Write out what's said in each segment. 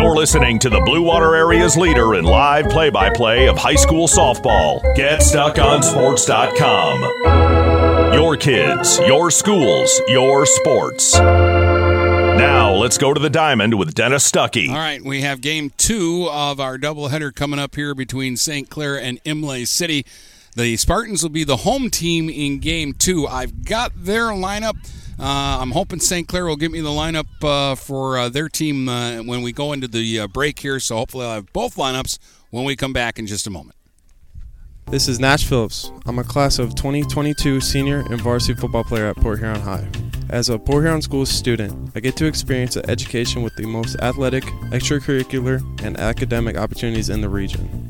You're listening to the Blue Water Area's leader in live play by play of high school softball. GetStuckOnSports.com. Your kids, your schools, your sports. Now, let's go to the diamond with Dennis Stuckey. All right, we have game two of our doubleheader coming up here between St. Clair and Imlay City. The Spartans will be the home team in game two. I've got their lineup. Uh, I'm hoping St. Clair will give me the lineup uh, for uh, their team when we go into the break here. So hopefully I'll have both lineups when we come back in just a moment. This is Nash Phillips. I'm a class of 2022 senior and varsity football player at Port Huron High. As a Port Huron School student, I get to experience an education with the most athletic, extracurricular, and academic opportunities in the region.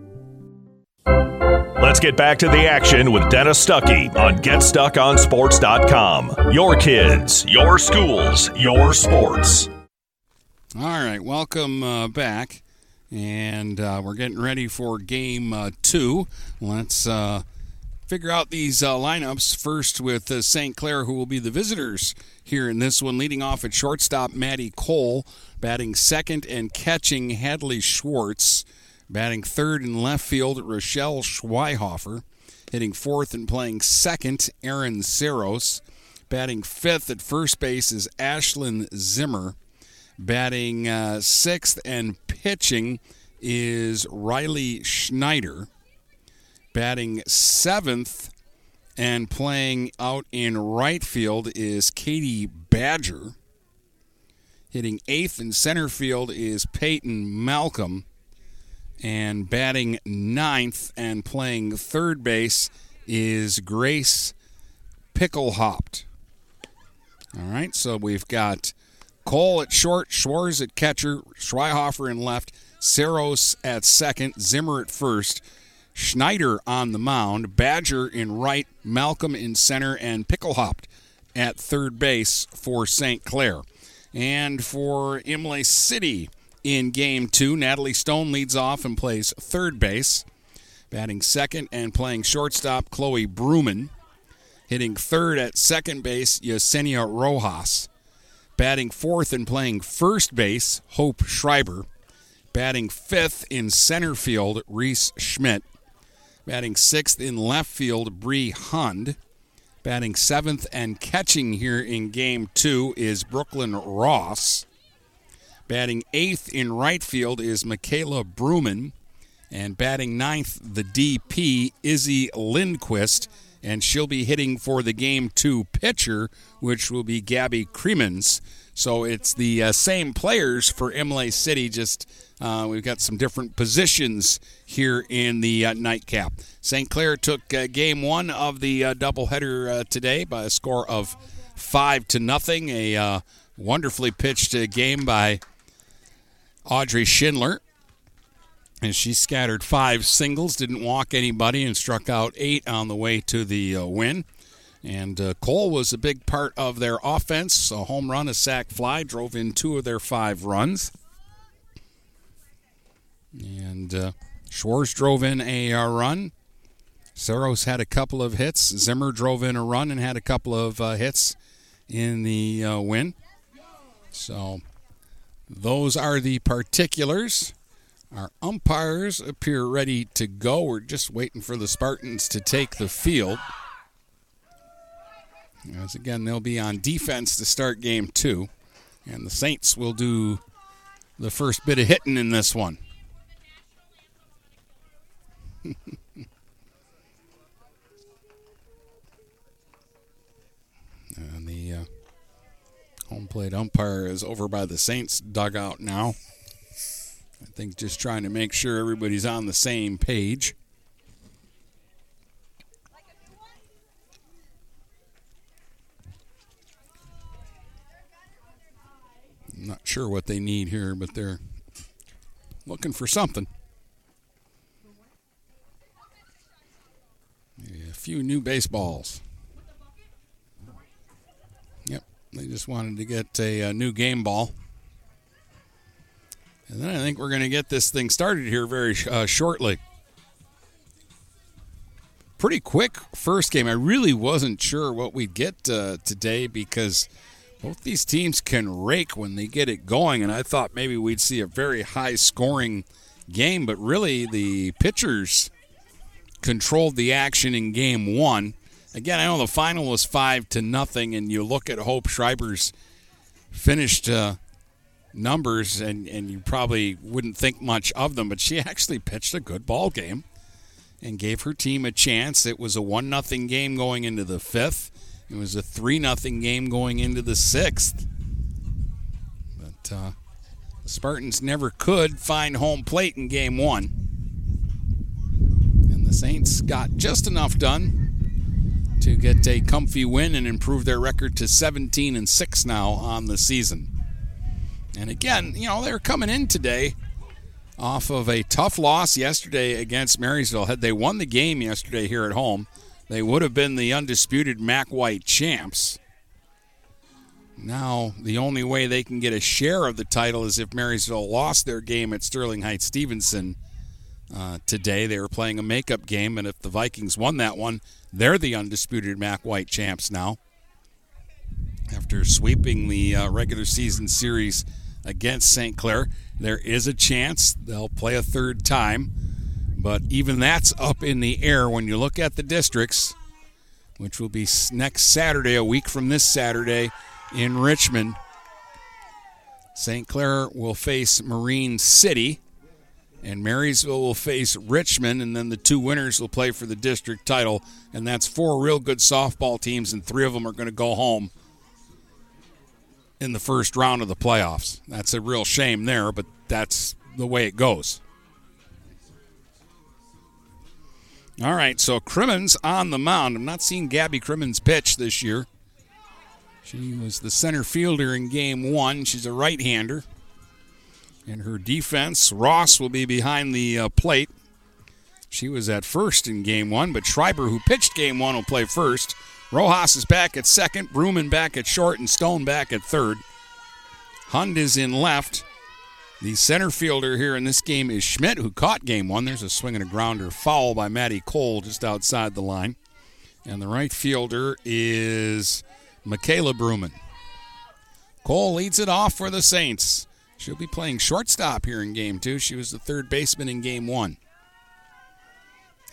Let's get back to the action with Dennis Stuckey on GetStuckOnSports.com. Your kids, your schools, your sports. All right, welcome uh, back. And uh, we're getting ready for game uh, two. Let's uh, figure out these uh, lineups first with uh, St. Clair, who will be the visitors here in this one. Leading off at shortstop, Maddie Cole, batting second and catching Hadley Schwartz. Batting third in left field, Rochelle Schweihofer. Hitting fourth and playing second, Aaron Saros. Batting fifth at first base is Ashlyn Zimmer. Batting uh, sixth and pitching is Riley Schneider. Batting seventh and playing out in right field is Katie Badger. Hitting eighth in center field is Peyton Malcolm and batting ninth and playing third base is Grace Picklehopt. All right, so we've got Cole at short, Schwartz at catcher, Schweihofer in left, Saros at second, Zimmer at first, Schneider on the mound, Badger in right, Malcolm in center, and Picklehopt at third base for St. Clair. And for Imlay City, in game two. Natalie Stone leads off and plays third base. Batting second and playing shortstop, Chloe Bruman. Hitting third at second base, Yesenia Rojas. Batting fourth and playing first base, Hope Schreiber. Batting fifth in center field, Reese Schmidt. Batting sixth in left field, Bree Hund. Batting seventh and catching here in game two is Brooklyn Ross. Batting eighth in right field is Michaela Bruman. And batting ninth, the DP, Izzy Lindquist. And she'll be hitting for the game two pitcher, which will be Gabby Cremens. So it's the uh, same players for Imlay City, just uh, we've got some different positions here in the uh, nightcap. St. Clair took uh, game one of the uh, doubleheader uh, today by a score of five to nothing. A wonderfully pitched game by Audrey Schindler. And she scattered five singles, didn't walk anybody, and struck out eight on the way to the uh, win. And uh, Cole was a big part of their offense. A home run, a sac fly, drove in two of their five runs. And uh, Schwartz drove in a uh, run. Saros had a couple of hits. Zimmer drove in a run and had a couple of uh, hits in the uh, win. So those are the particulars. Our umpires appear ready to go. We're just waiting for the Spartans to take the field. As again, they'll be on defense to start game two. And the Saints will do the first bit of hitting in this one. plate umpire is over by the Saints dugout now. I think just trying to make sure everybody's on the same page. I'm not sure what they need here, but they're looking for something. A few new baseballs. They just wanted to get a, a new game ball. And then I think we're going to get this thing started here very uh, shortly. Pretty quick first game. I really wasn't sure what we'd get uh, today because both these teams can rake when they get it going, and I thought maybe we'd see a very high scoring game, but really the pitchers controlled the action in game one. Again, I know the final was five to nothing, and you look at Hope Schreiber's finished uh, numbers, and, and you probably wouldn't think much of them, but she actually pitched a good ball game and gave her team a chance. It was a one nothing game going into the fifth. It was a 3 nothing game going into the sixth. But uh, the Spartans never could find home plate in game one. And the Saints got just enough done to get a comfy win and improve their record to 17 and 6 now on the season. And again, you know, they're coming in today off of a tough loss yesterday against Marysville. Had they won the game yesterday here at home, they would have been the undisputed Mac White champs. Now, the only way they can get a share of the title is if Marysville lost their game at Sterling Heights Stevenson uh, today. They were playing a makeup game, and if the Vikings won that one, they're the undisputed Mac White champs now. After sweeping the uh, regular season series against St. Clair, there is a chance they'll play a third time. But even that's up in the air when you look at the districts, which will be next Saturday, a week from this Saturday in Richmond. St. Clair will face Marine City, and Marysville will face Richmond, and then the two winners will play for the district title. And that's four real good softball teams, and three of them are going to go home in the first round of the playoffs. That's a real shame there, but that's the way it goes. All right, so Crimmins on the mound. I'm not seeing Gabby Crimmins pitch this year. She was the center fielder in game one. She's a right hander. In her defense, Ross will be behind the uh, plate. She was at first in game one, but Schreiber, who pitched game one, will play first. Rojas is back at second, Bruman back at short, and Stone back at third. Hund is in left. The center fielder here in this game is Schmidt, who caught game one. There's a swing and a grounder foul by Maddie Cole just outside the line. And the right fielder is Michaela Bruman. Cole leads it off for the Saints. She'll be playing shortstop here in game two. She was the third baseman in game one.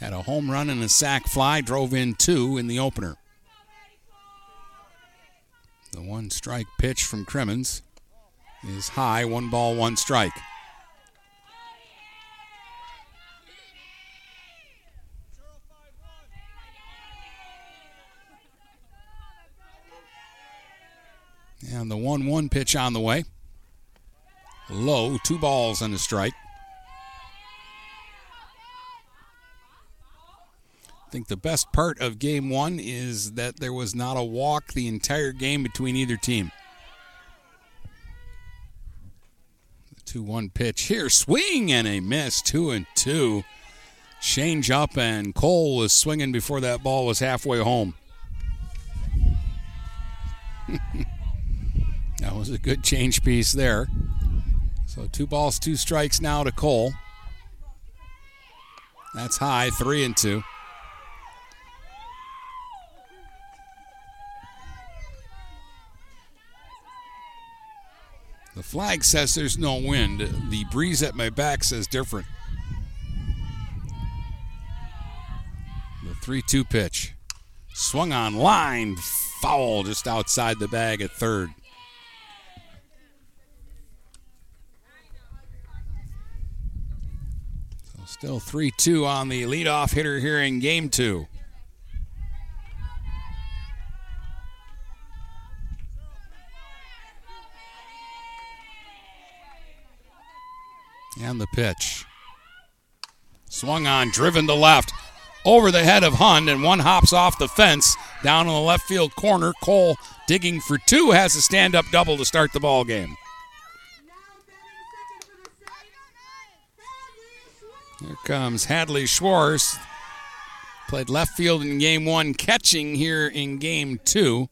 Had a home run and a sac fly, drove in two in the opener. The one strike pitch from Crimmins is high. One ball, one strike. And the 1 1 pitch on the way. Low, two balls and a strike. I think the best part of game one is that there was not a walk the entire game between either team. The 2 1 pitch here. Swing and a miss. 2 and 2. Change up, and Cole was swinging before that ball was halfway home. that was a good change piece there. So two balls, two strikes now to Cole. That's high, three and two. The flag says there's no wind. The breeze at my back says different. The 3 2 pitch. Swung on line. Foul just outside the bag at third. Still 3 2 on the leadoff hitter here in game two. And the pitch. Swung on, driven to left. Over the head of Hund, and one hops off the fence down in the left field corner. Cole digging for two has a stand up double to start the ball game. Here comes Hadley Schwartz. Played left field in game one, catching here in game two.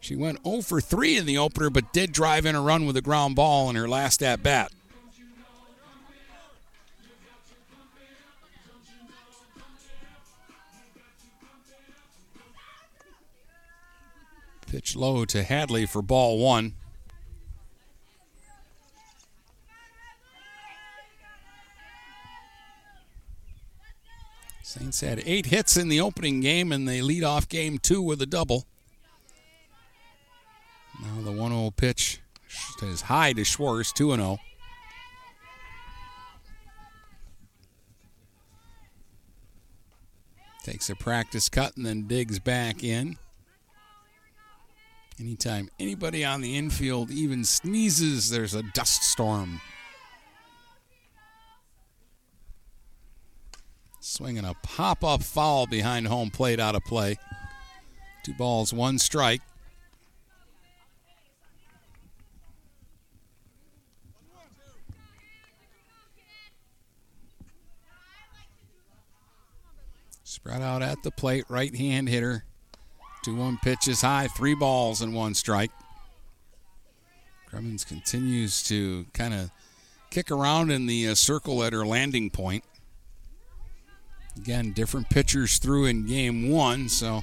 She went 0 for 3 in the opener, but did drive in a run with a ground ball in her last at bat. Pitch low to Hadley for ball one. Saints had eight hits in the opening game, and they lead off game two with a double. Now the 1 0 pitch is high to Schwartz, 2 0. Takes a practice cut and then digs back in. Anytime anybody on the infield even sneezes, there's a dust storm. Swinging a pop up foul behind home plate out of play. Two balls, one strike. Spread out at the plate, right hand hitter. 2 1 pitch is high, three balls and one strike. Cremens continues to kind of kick around in the uh, circle at her landing point. Again, different pitchers through in game one, so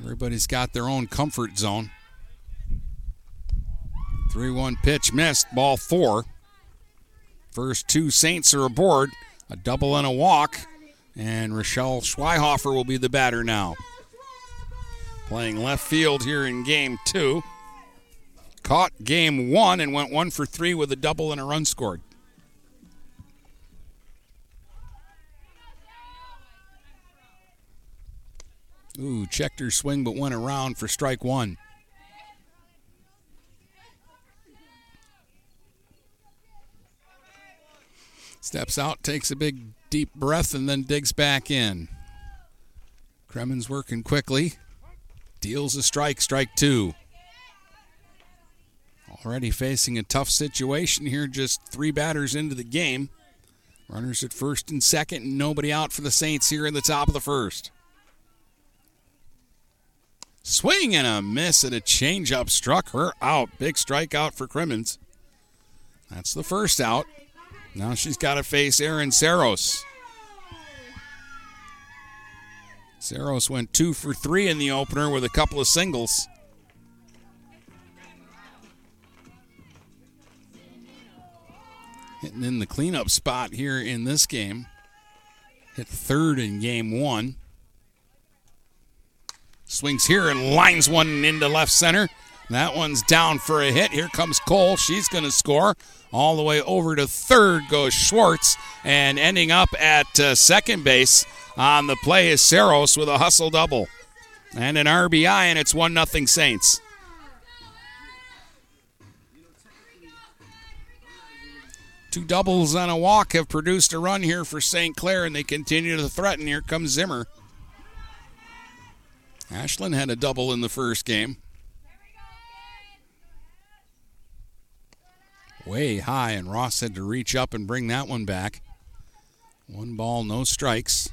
everybody's got their own comfort zone. 3 1 pitch missed, ball four. First two Saints are aboard, a double and a walk, and Rochelle Schweihofer will be the batter now. Playing left field here in game two. Caught game one and went one for three with a double and a run scored. Ooh, checked her swing but went around for strike one. Steps out, takes a big deep breath, and then digs back in. Cremens working quickly. Deals a strike, strike two. Already facing a tough situation here, just three batters into the game. Runners at first and second, and nobody out for the Saints here in the top of the first. Swing and a miss and a changeup struck her out. Big strikeout for Cremens. That's the first out. Now she's got to face Aaron Saros. Saros went two for three in the opener with a couple of singles. Hitting in the cleanup spot here in this game. Hit third in game one. Swings here and lines one into left center. That one's down for a hit. Here comes Cole. She's going to score. All the way over to third goes Schwartz. And ending up at uh, second base on the play is Saros with a hustle double. And an RBI, and it's 1 0 Saints. Two doubles and a walk have produced a run here for St. Clair, and they continue to threaten. Here comes Zimmer. Ashlyn had a double in the first game. Way high, and Ross had to reach up and bring that one back. One ball, no strikes.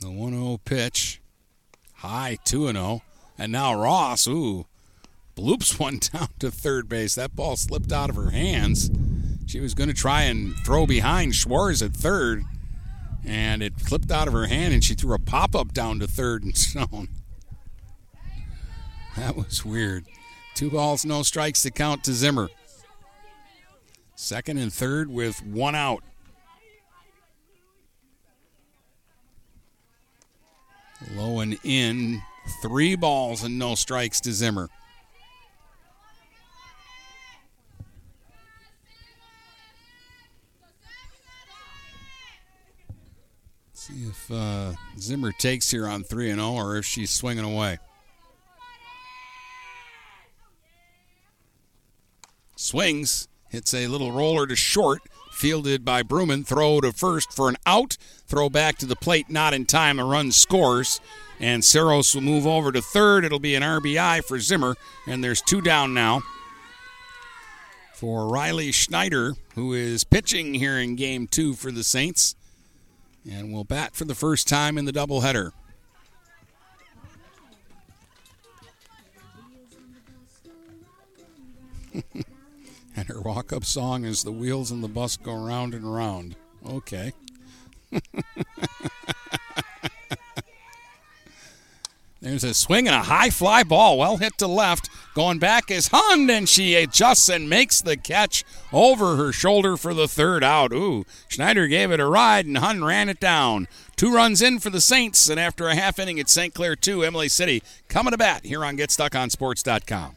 The 1 0 pitch. High 2 0. And now Ross, ooh, bloops one down to third base. That ball slipped out of her hands. She was going to try and throw behind Schwartz at third, and it slipped out of her hand, and she threw a pop up down to third and Stone. That was weird. Two balls, no strikes to count to Zimmer. Second and third with one out. Low and in, three balls and no strikes to Zimmer. If uh, Zimmer takes here on 3 and 0 or if she's swinging away. Swings, hits a little roller to short, fielded by Bruman. Throw to first for an out. Throw back to the plate, not in time. A run scores. And Saros will move over to third. It'll be an RBI for Zimmer. And there's two down now for Riley Schneider, who is pitching here in game two for the Saints. And will bat for the first time in the doubleheader. and her walk up song is The Wheels on the Bus Go Round and Round. Okay. There's a swing and a high fly ball, well hit to left. Going back is Hund, and she adjusts and makes the catch over her shoulder for the third out. Ooh, Schneider gave it a ride, and Hund ran it down. Two runs in for the Saints, and after a half inning at St. Clair 2, Imlay City coming to bat here on GetStuckOnSports.com.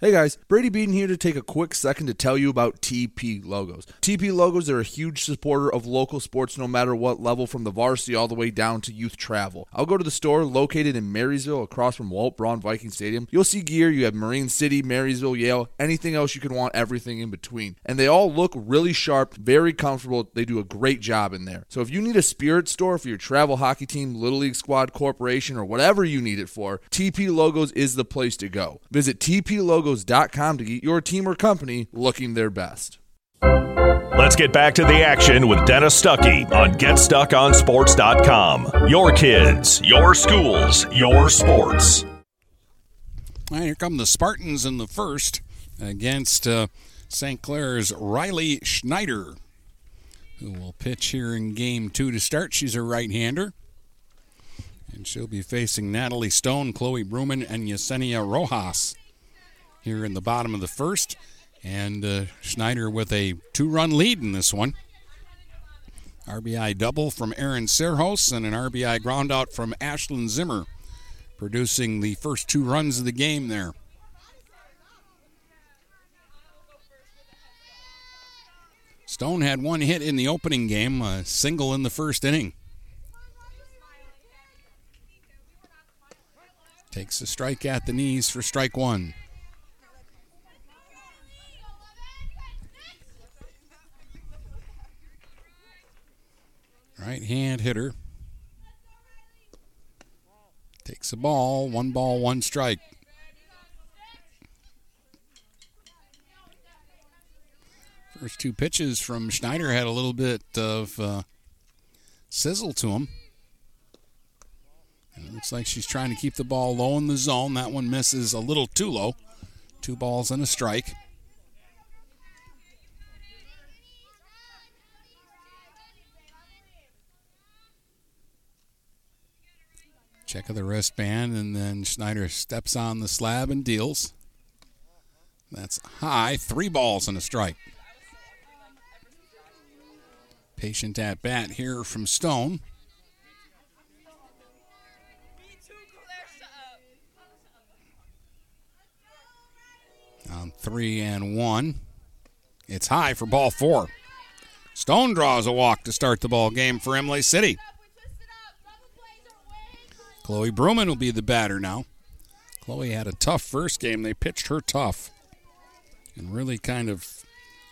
Hey guys, Brady Beaton here to take a quick second to tell you about TP Logos. TP Logos are a huge supporter of local sports no matter what level, from the varsity all the way down to youth travel. I'll go to the store located in Marysville across from Walt Braun Viking Stadium. You'll see gear, you have Marine City, Marysville, Yale, anything else you can want, everything in between. And they all look really sharp, very comfortable. They do a great job in there. So if you need a spirit store for your travel hockey team, Little League Squad Corporation, or whatever you need it for, TP Logos is the place to go. Visit TP Logos logos.com to get your team or company looking their best. Let's get back to the action with Dennis Stuckey on GetStuckOnSports.com. Your kids, your schools, your sports. All right, here come the Spartans in the first against uh, St. Clair's Riley Schneider, who will pitch here in game two to start. She's a right hander. And she'll be facing Natalie Stone, Chloe Bruman, and Yesenia Rojas here in the bottom of the first. And uh, Schneider with a two run lead in this one. RBI double from Aaron Saros and an RBI groundout from Ashlyn Zimmer, producing the first two runs of the game there. Stone had one hit in the opening game, a single in the first inning. Takes a strike at the knees for strike one. Right hand hitter. Takes a ball, one ball, one strike. First two pitches from Schneider had a little bit of uh, sizzle to them. And it looks like she's trying to keep the ball low in the zone. That one misses a little too low. Two balls and a strike. Check of the wristband, and then Schneider steps on the slab and deals. That's high. Three balls and a strike. Patient at bat here from Stone. On three and one. It's high for ball four. Stone draws a walk to start the ball game for Imlay City. Chloe Bruman will be the batter now. Chloe had a tough first game. They pitched her tough and really kind of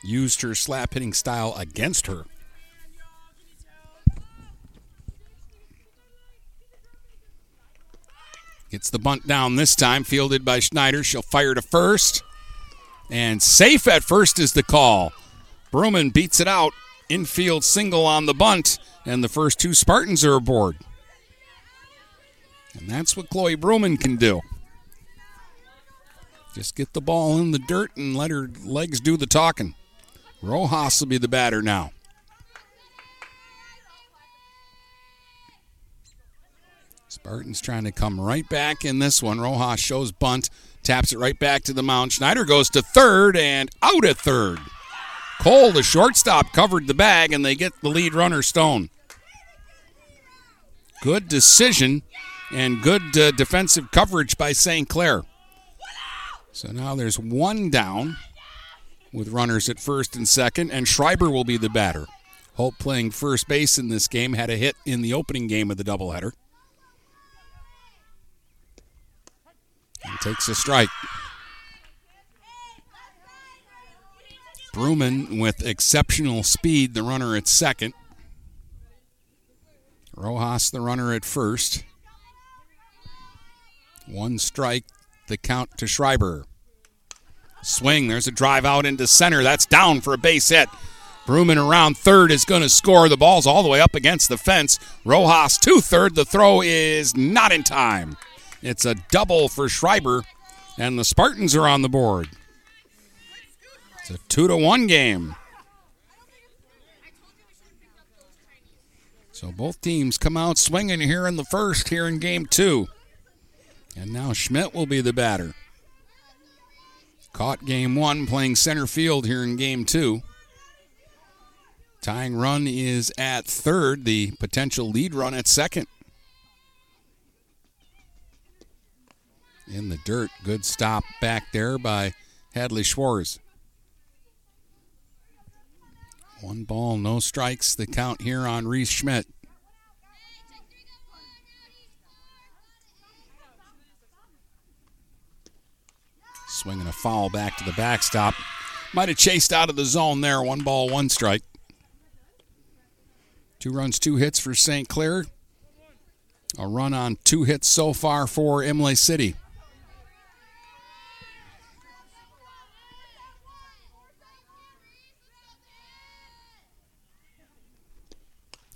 used her slap hitting style against her. Gets the bunt down this time, fielded by Schneider. She'll fire to first. And safe at first is the call. Bruman beats it out. Infield single on the bunt, and the first two Spartans are aboard. And that's what Chloe Bruman can do. Just get the ball in the dirt and let her legs do the talking. Rojas will be the batter now. Spartans trying to come right back in this one. Rojas shows bunt, taps it right back to the mound. Schneider goes to third and out at third. Cole, the shortstop, covered the bag, and they get the lead runner Stone. Good decision and good uh, defensive coverage by St. Clair. So now there's one down with runners at first and second, and Schreiber will be the batter. Holt playing first base in this game had a hit in the opening game of the doubleheader. And takes a strike. Bruman with exceptional speed, the runner at second. Rojas, the runner at first. One strike, the count to Schreiber. Swing, there's a drive out into center. That's down for a base hit. Bruman around third is going to score. The ball's all the way up against the fence. Rojas to third. The throw is not in time. It's a double for Schreiber, and the Spartans are on the board. It's a two to one game. So both teams come out swinging here in the first, here in game two. And now Schmidt will be the batter. Caught game one, playing center field here in game two. Tying run is at third, the potential lead run at second. In the dirt, good stop back there by Hadley Schwartz. One ball, no strikes. The count here on Reese Schmidt. Swinging a foul back to the backstop. Might have chased out of the zone there. One ball, one strike. Two runs, two hits for St. Clair. A run on two hits so far for Imlay City.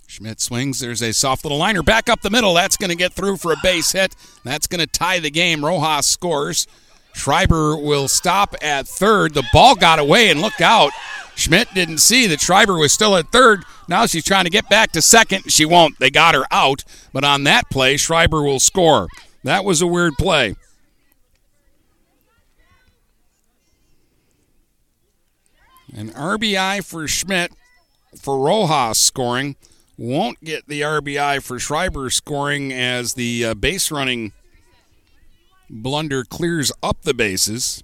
Schmidt swings. There's a soft little liner back up the middle. That's going to get through for a base hit. That's going to tie the game. Rojas scores. Schreiber will stop at third. The ball got away, and look out. Schmidt didn't see that Schreiber was still at third. Now she's trying to get back to second. She won't. They got her out. But on that play, Schreiber will score. That was a weird play. An RBI for Schmidt for Rojas scoring. Won't get the RBI for Schreiber scoring as the uh, base running blunder clears up the bases.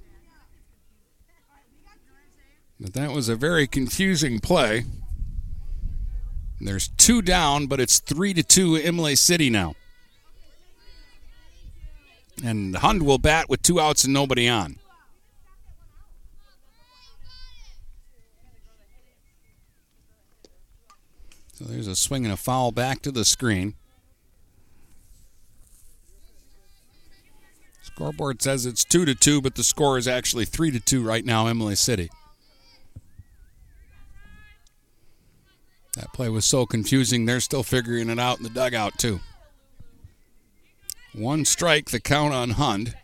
But that was a very confusing play. There's two down, but it's three to two Imlay City now. And Hund will bat with two outs and nobody on. So there's a swing and a foul back to the screen. Scoreboard says it's two to two, but the score is actually three to two right now, Imlay City. That play was so confusing, they're still figuring it out in the dugout, too. One strike, the count on Hund.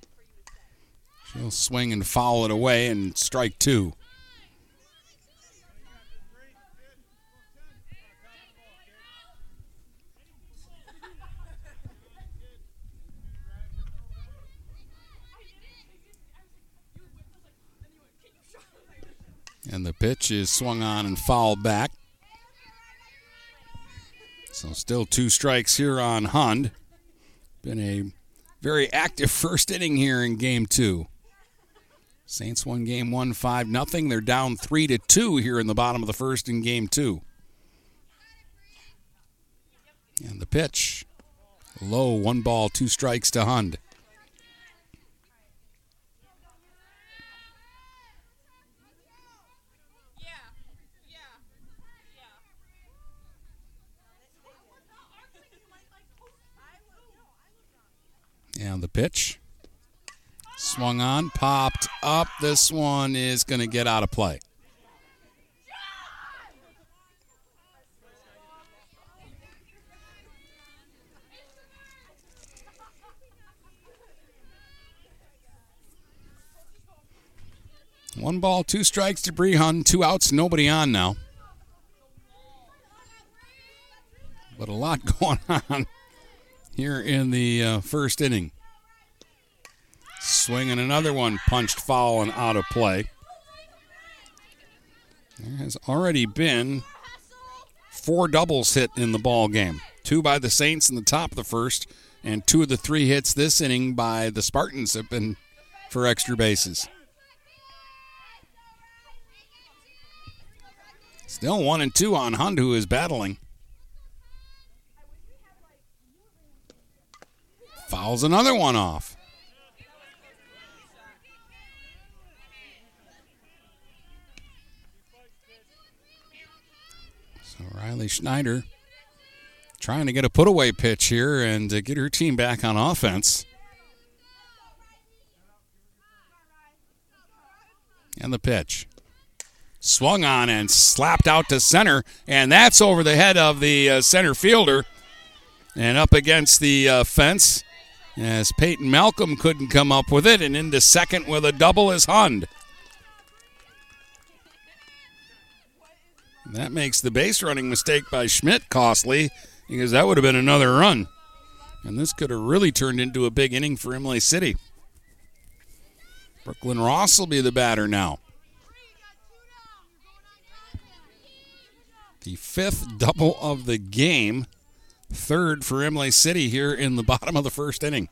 She'll swing and foul it away, and strike two. And the pitch is swung on and fouled back. So still two strikes here on Hund. Been a very active first inning here in game two. Saints won game one five nothing. They're down three to two here in the bottom of the first in game two. And the pitch. Low, one ball, two strikes to Hund. The pitch. Swung on, popped up. This one is going to get out of play. One ball, two strikes to Bree Hund, two outs, nobody on now. But a lot going on here in the uh, first inning. Swinging another one, punched foul and out of play. There has already been four doubles hit in the ball game. Two by the Saints in the top of the first, and two of the three hits this inning by the Spartans have been for extra bases. Still one and two on Hund, who is battling. Fouls another one off. So Riley Schneider trying to get a put-away pitch here and get her team back on offense. And the pitch. Swung on and slapped out to center, and that's over the head of the uh, center fielder and up against the uh, fence as Peyton Malcolm couldn't come up with it, and into second with a double is Hund. That makes the base running mistake by Schmidt costly because that would have been another run. And this could have really turned into a big inning for Imlay City. Brooklyn Ross will be the batter now. The fifth double of the game. Third for Imlay City here in the bottom of the first inning.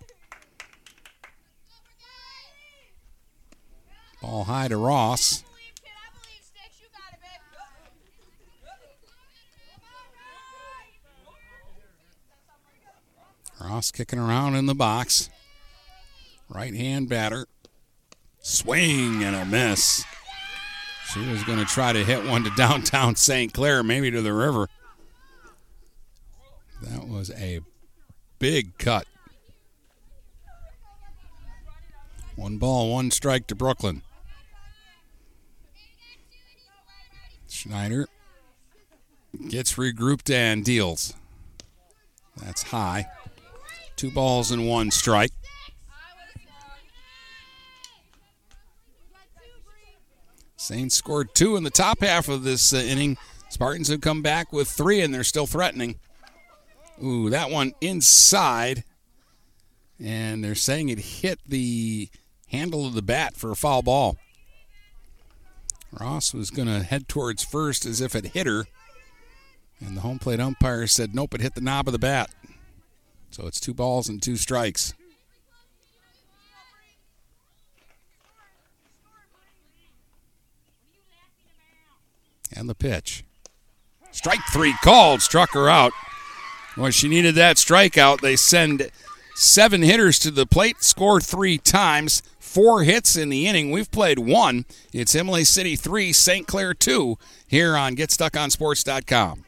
Ball high to Ross. Ross kicking around in the box. Right hand batter. Swing and a miss. She was going to try to hit one to downtown St. Clair, maybe to the river. That was a big cut. One ball, one strike to Brooklyn. Schneider gets regrouped and deals. That's high. Two balls and one strike. Saints scored two in the top half of this uh, inning. Spartans have come back with three, and they're still threatening. Ooh, that one inside. And they're saying it hit the handle of the bat for a foul ball. Ross was going to head towards first as if it hit her. And the home plate umpire said, nope, it hit the knob of the bat. So it's two balls and two strikes. And the pitch. Strike three called, struck her out. When she needed that strikeout, they send seven hitters to the plate, score three times, four hits in the inning. We've played one. It's Imlay City 3, St. Clair 2 here on GetStuckOnSports.com.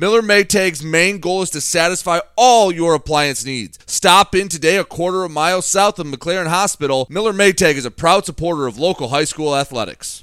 Miller Maytag's main goal is to satisfy all your appliance needs. Stop in today a quarter of a mile south of McLaren Hospital. Miller Maytag is a proud supporter of local high school athletics.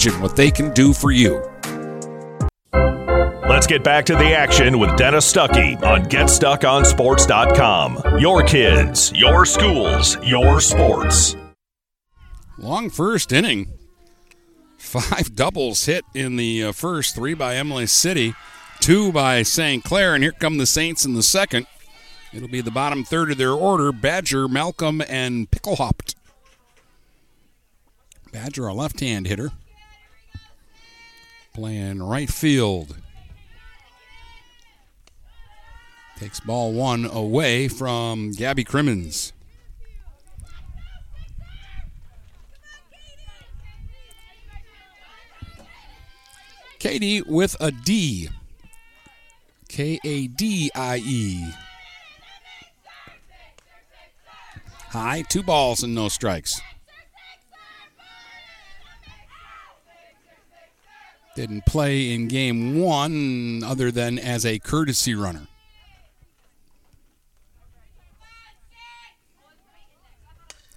what they can do for you. Let's get back to the action with Dennis Stuckey on GetStuckOnSports.com. Your kids, your schools, your sports. Long first inning. Five doubles hit in the uh, first, three by Imlay City, two by St. Clair, and here come the Saints in the second. It'll be the bottom third of their order Badger, Malcolm, and Picklehopt. Badger, a left hand hitter, playing right field. Takes ball one away from Gabby Crimmins. Katie with a D. K A D I E. High, two balls and no strikes. Didn't play in game one other than as a courtesy runner.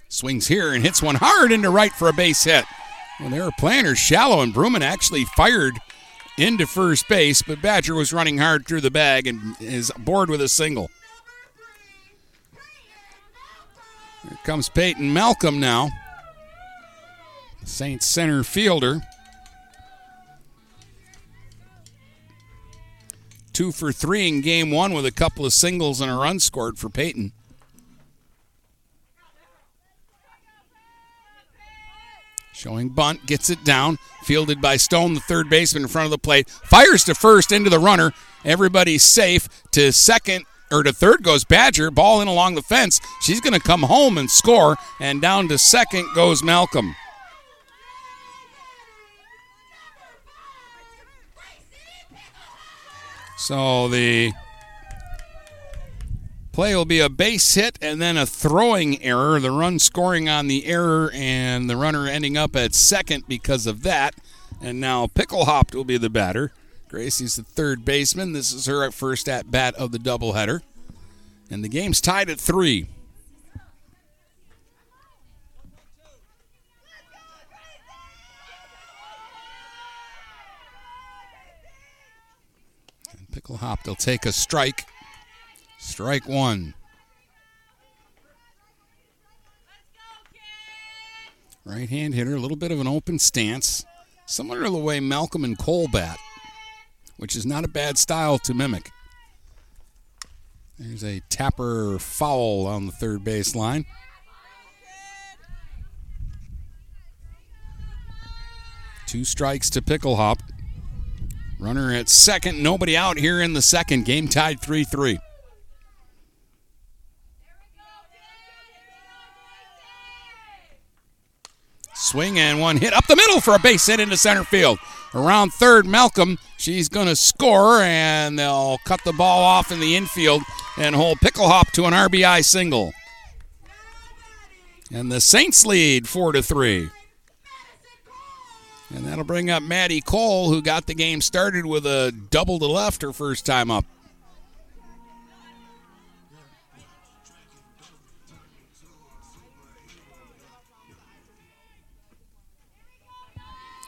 Swings here and hits one hard into right for a base hit. Well, they were playing her shallow, and Bruman actually fired into first base, but Badger was running hard through the bag and is aboard with a single. Here comes Peyton Malcolm now. Saints center fielder. Two for three in game one with a couple of singles and a run scored for Peyton. Showing bunt, gets it down, fielded by Stone, the third baseman in front of the plate, fires to first into the runner. Everybody's safe to second or to third goes Badger, ball in along the fence. She's going to come home and score, and down to second goes Malcolm. So the play will be a base hit and then a throwing error. The run scoring on the error and the runner ending up at second because of that. And now Pickelhopt will be the batter. Gracie's the third baseman. This is her first at bat of the doubleheader. And the game's tied at three. And They'll take a strike. Strike one. Right hand hitter, a little bit of an open stance, similar to the way Malcolm and Cole bat, which is not a bad style to mimic. There's a tapper foul on the third base line. Two strikes to Pickelhop. Runner at second, nobody out here in the second. Game tied 3 3. Swing and one hit up the middle for a base hit into center field. Around third, Malcolm. She's going to score, and they'll cut the ball off in the infield and hold Picklehop to an RBI single. And the Saints lead four to three. And that'll bring up Maddie Cole, who got the game started with a double to left her first time up.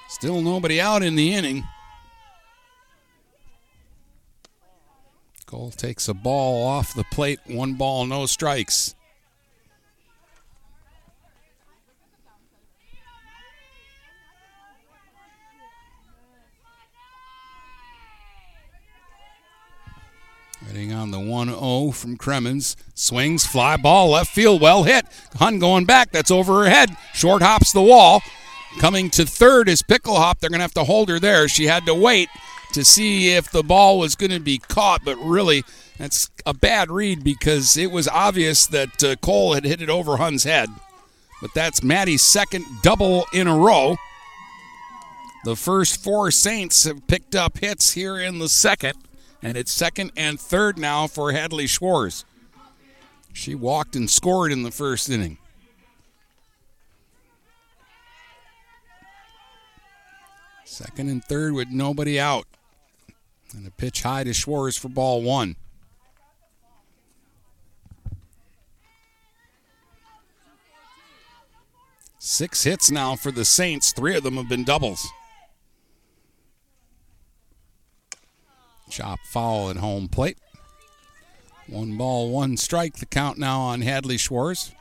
Still nobody out in the inning. Cole takes a ball off the plate. One ball, no strikes. Heading on the 1 0 from Cremens. Swings, fly ball, left field, well hit. Hund going back. That's over her head. Short hops the wall. Coming to third is Pickelhop. They're going to have to hold her there. She had to wait to see if the ball was going to be caught, but really, that's a bad read because it was obvious that uh, Cole had hit it over Hund's head. But that's Maddie's second double in a row. The first four Saints have picked up hits here in the second, and it's second and third now for Hadley Schwartz. She walked and scored in the first inning. Second and third with nobody out. And a pitch high to Schwartz for ball one. Six hits now for the Saints. Three of them have been doubles. Chop foul at home plate. One ball, one strike. The count now on Hadley Schwartz.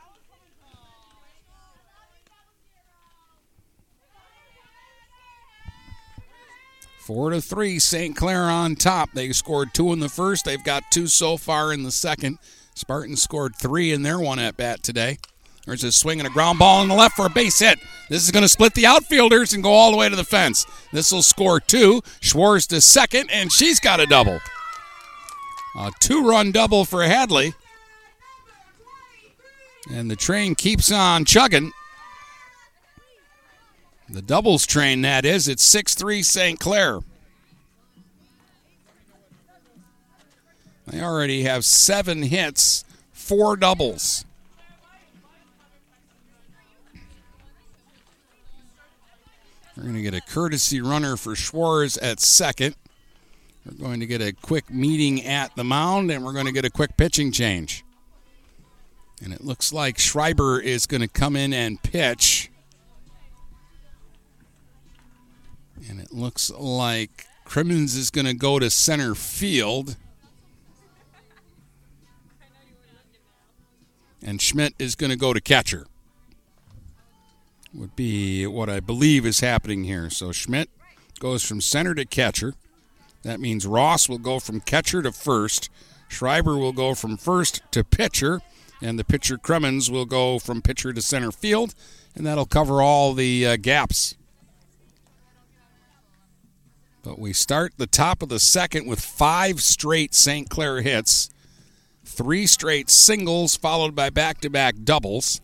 Four to three, St. Clair on top. They scored two in the first. They've got two so far in the second. Spartans scored three in their one at bat today. There's a swing and a ground ball in the left for a base hit. This is going to split the outfielders and go all the way to the fence. This will score two. Schwartz to second, and she's got a double. A two run double for Hadley. And the train keeps on chugging. The doubles train, that is. It's 6 3 St. Clair. They already have seven hits, four doubles. We're going to get a courtesy runner for Schwartz at second. We're going to get a quick meeting at the mound, and we're going to get a quick pitching change. And it looks like Schreiber is going to come in and pitch. And it looks like Crimmins is going to go to center field. And Schmidt is going to go to catcher would be what I believe is happening here. So Schmidt goes from center to catcher. That means Ross will go from catcher to first. Schreiber will go from first to pitcher. And the pitcher Cremens will go from pitcher to center field. And that'll cover all the uh, gaps. But we start the top of the second with five straight St. Clair hits, three straight singles, followed by back to back doubles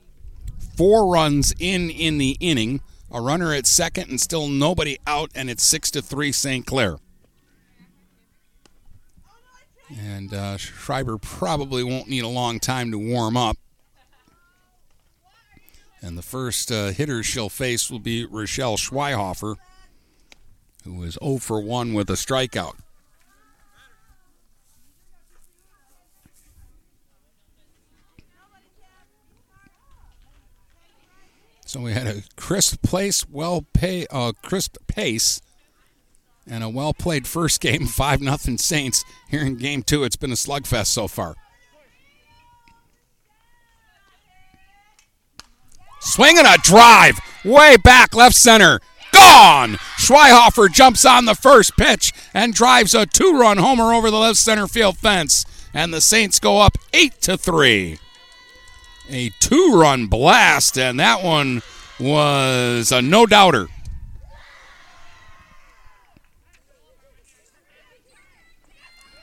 four runs in in the inning, a runner at second, and still nobody out, and it's six to three St. Clair. And uh, Schreiber probably won't need a long time to warm up. And the first uh, hitter she'll face will be Rochelle Schweihofer, who is 0 for 1 with a strikeout. So we had a crisp place, well pay, uh, crisp pace, and a well played first game, five nothing Saints. Here in game two, it's been a slugfest so far. Swinging a drive, way back left center, gone. Schweihofer jumps on the first pitch and drives a two-run homer over the left center field fence, and the Saints go up eight to three a two run blast, and that one was a no doubter.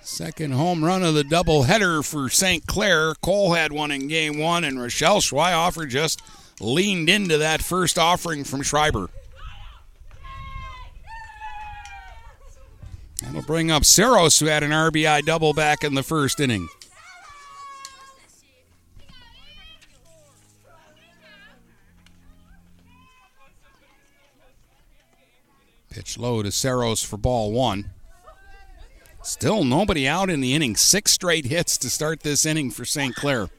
Second home run of the doubleheader for St. Clair. Cole had one in game one, and Rochelle Schweihofer just leaned into that first offering from Schreiber. That'll bring up Saros, who had an RBI double back in the first inning. Pitch low to Saros for ball one. Still nobody out in the inning. Six straight hits to start this inning for St. Clair.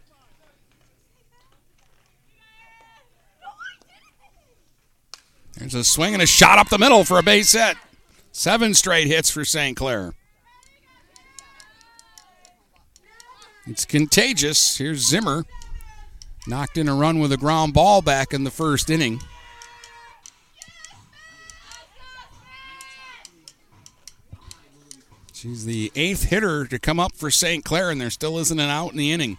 There's a swing and a shot up the middle for a base hit. Seven straight hits for St. Clair. It's contagious. Here's Zimmer. Knocked in a run with a ground ball back in the first inning. She's the eighth hitter to come up for St. Clair, and there still isn't an out in the inning.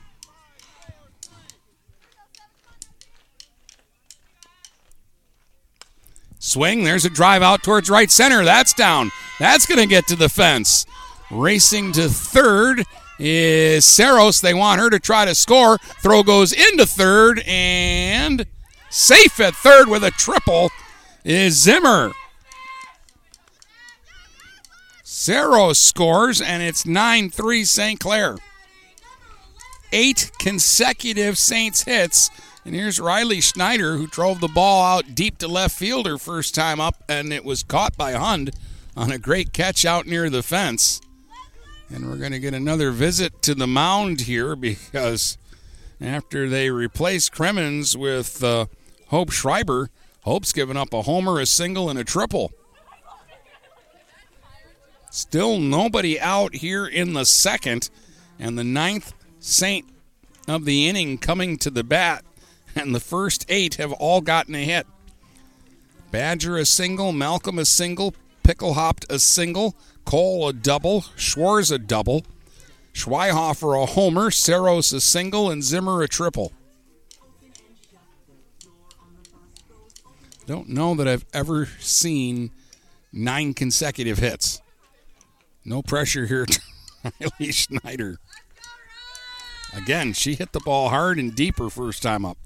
Swing, there's a drive out towards right center. That's down. That's going to get to the fence. Racing to third is Saros. They want her to try to score. Throw goes into third, and safe at third with a triple is Zimmer. Saros scores, and it's 9 3 St. Clair. Eight consecutive Saints hits. And here's Riley Schneider, who drove the ball out deep to left fielder first time up, and it was caught by Hund on a great catch out near the fence. And we're going to get another visit to the mound here because after they replace Cremens with uh, Hope Schreiber, Hope's given up a homer, a single, and a triple. Still nobody out here in the second, and the ninth Saint of the inning coming to the bat, and the first eight have all gotten a hit. Badger a single, Malcolm a single, Pickelhopped a single, Cole a double, Schwartz a double, Schweihofer a homer, Saros a single, and Zimmer a triple. Don't know that I've ever seen nine consecutive hits. No pressure here Riley Schneider. Again, she hit the ball hard and deep her first time up.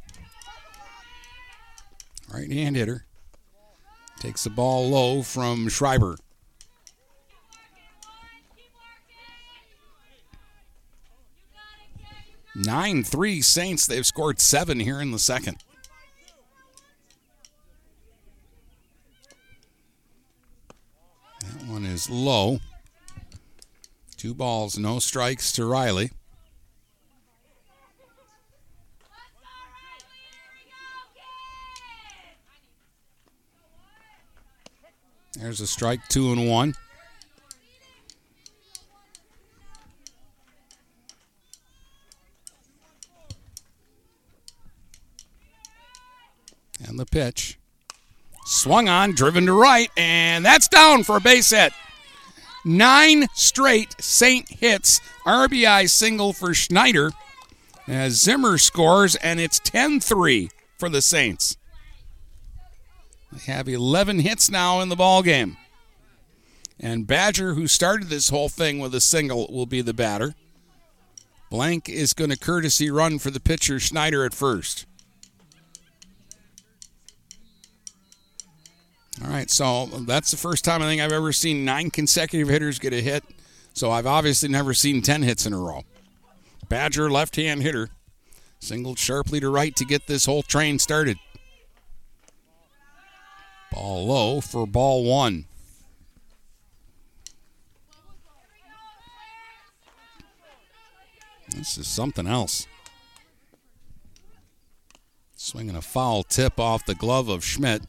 Right hand hitter. Takes the ball low from Schreiber. Nine three Saints. They've scored seven here in the second. That one is low. Two balls, no strikes to Riley. There's a strike, two and one. And the pitch. Swung on, driven to right, and that's down for a base hit. Nine straight Saint hits. RBI single for Schneider as Zimmer scores, and it's 10 3 for the Saints. They have 11 hits now in the ball game. And Badger, who started this whole thing with a single, will be the batter. Blank is going to courtesy run for the pitcher Schneider at first. Right, so that's the first time I think I've ever seen nine consecutive hitters get a hit. So I've obviously never seen 10 hits in a row. Badger, left hand hitter, singled sharply to right to get this whole train started. Ball low for ball one. This is something else. Swinging a foul tip off the glove of Schmidt.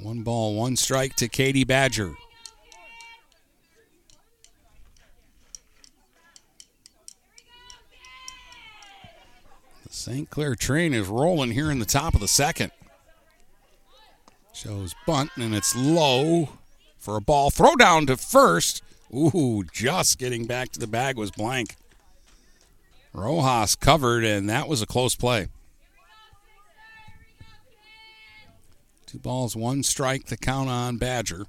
One ball, one strike to Katie Badger. The St. Clair train is rolling here in the top of the second. Shows bunt, and it's low for a ball. Throw down to first. Ooh, just getting back to the bag was blank. Rojas covered, and that was a close play. Two balls, one strike, the count on Badger.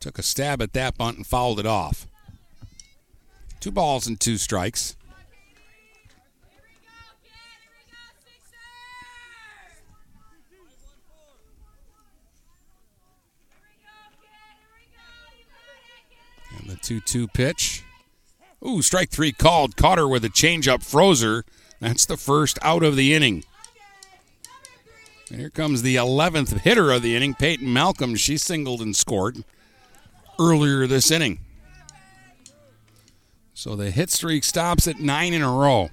Took a stab at that bunt and fouled it off. Two balls and two strikes. And the 2 2 pitch. Ooh, strike three called. Caught her with a changeup, Frozer. That's the first out of the inning. And here comes the 11th hitter of the inning, Peyton Malcolm. She singled and scored earlier this inning. So the hit streak stops at nine in a row.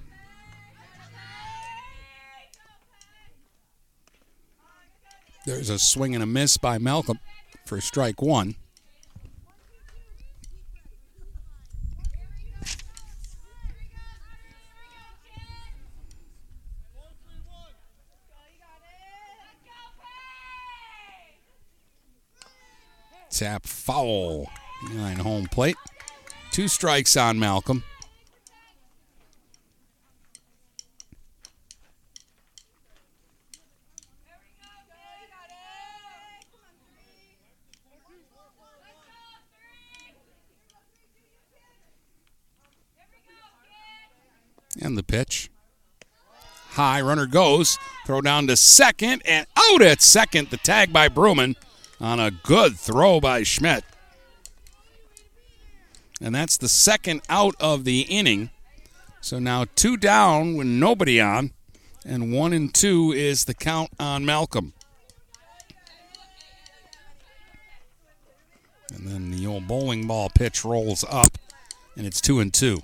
There's a swing and a miss by Malcolm for strike one. Tap foul behind home plate. Two strikes on Malcolm. And the pitch. High runner goes. Throw down to second and out at second. The tag by Bruman on a good throw by Schmidt. And that's the second out of the inning. So now two down with nobody on, and one and two is the count on Malcolm. And then the old bowling ball pitch rolls up, and it's two and two.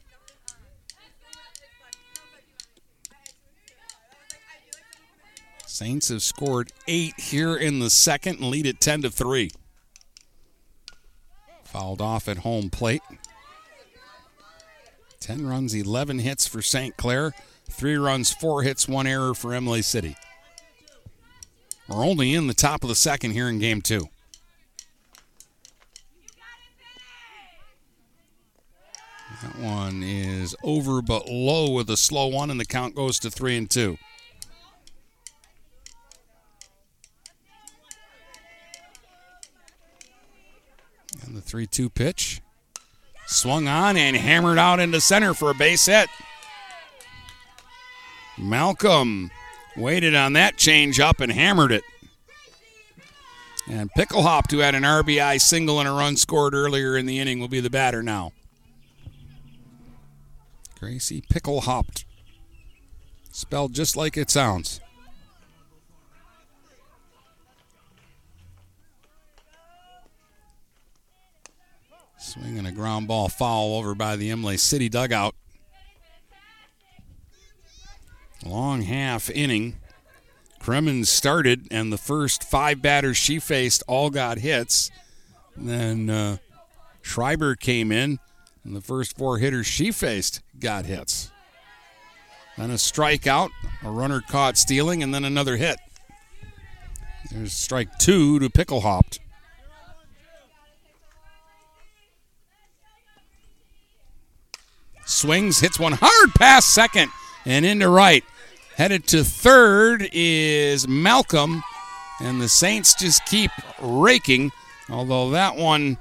Saints have scored eight here in the second and lead it 10 to 3. Fouled off at home plate. 10 runs, 11 hits for St. Clair. Three runs, four hits, one error for Imlay City. We're only in the top of the second here in game two. That one is over but low with a slow one, and the count goes to three and two. 3 2 pitch. Swung on and hammered out into center for a base hit. Malcolm waited on that change up and hammered it. And Picklehop, who had an RBI single and a run scored earlier in the inning, will be the batter now. Gracie Picklehopped. Spelled just like it sounds. Swinging a ground ball foul over by the Imlay City dugout. Long half inning. Cremens started, and the first five batters she faced all got hits. Then uh, Schreiber came in, and the first four hitters she faced got hits. Then a strikeout, a runner caught stealing, and then another hit. There's strike two to Picklehopped. Swings, hits one hard past second and into right. Headed to third is Malcolm, and the Saints just keep raking. Although that one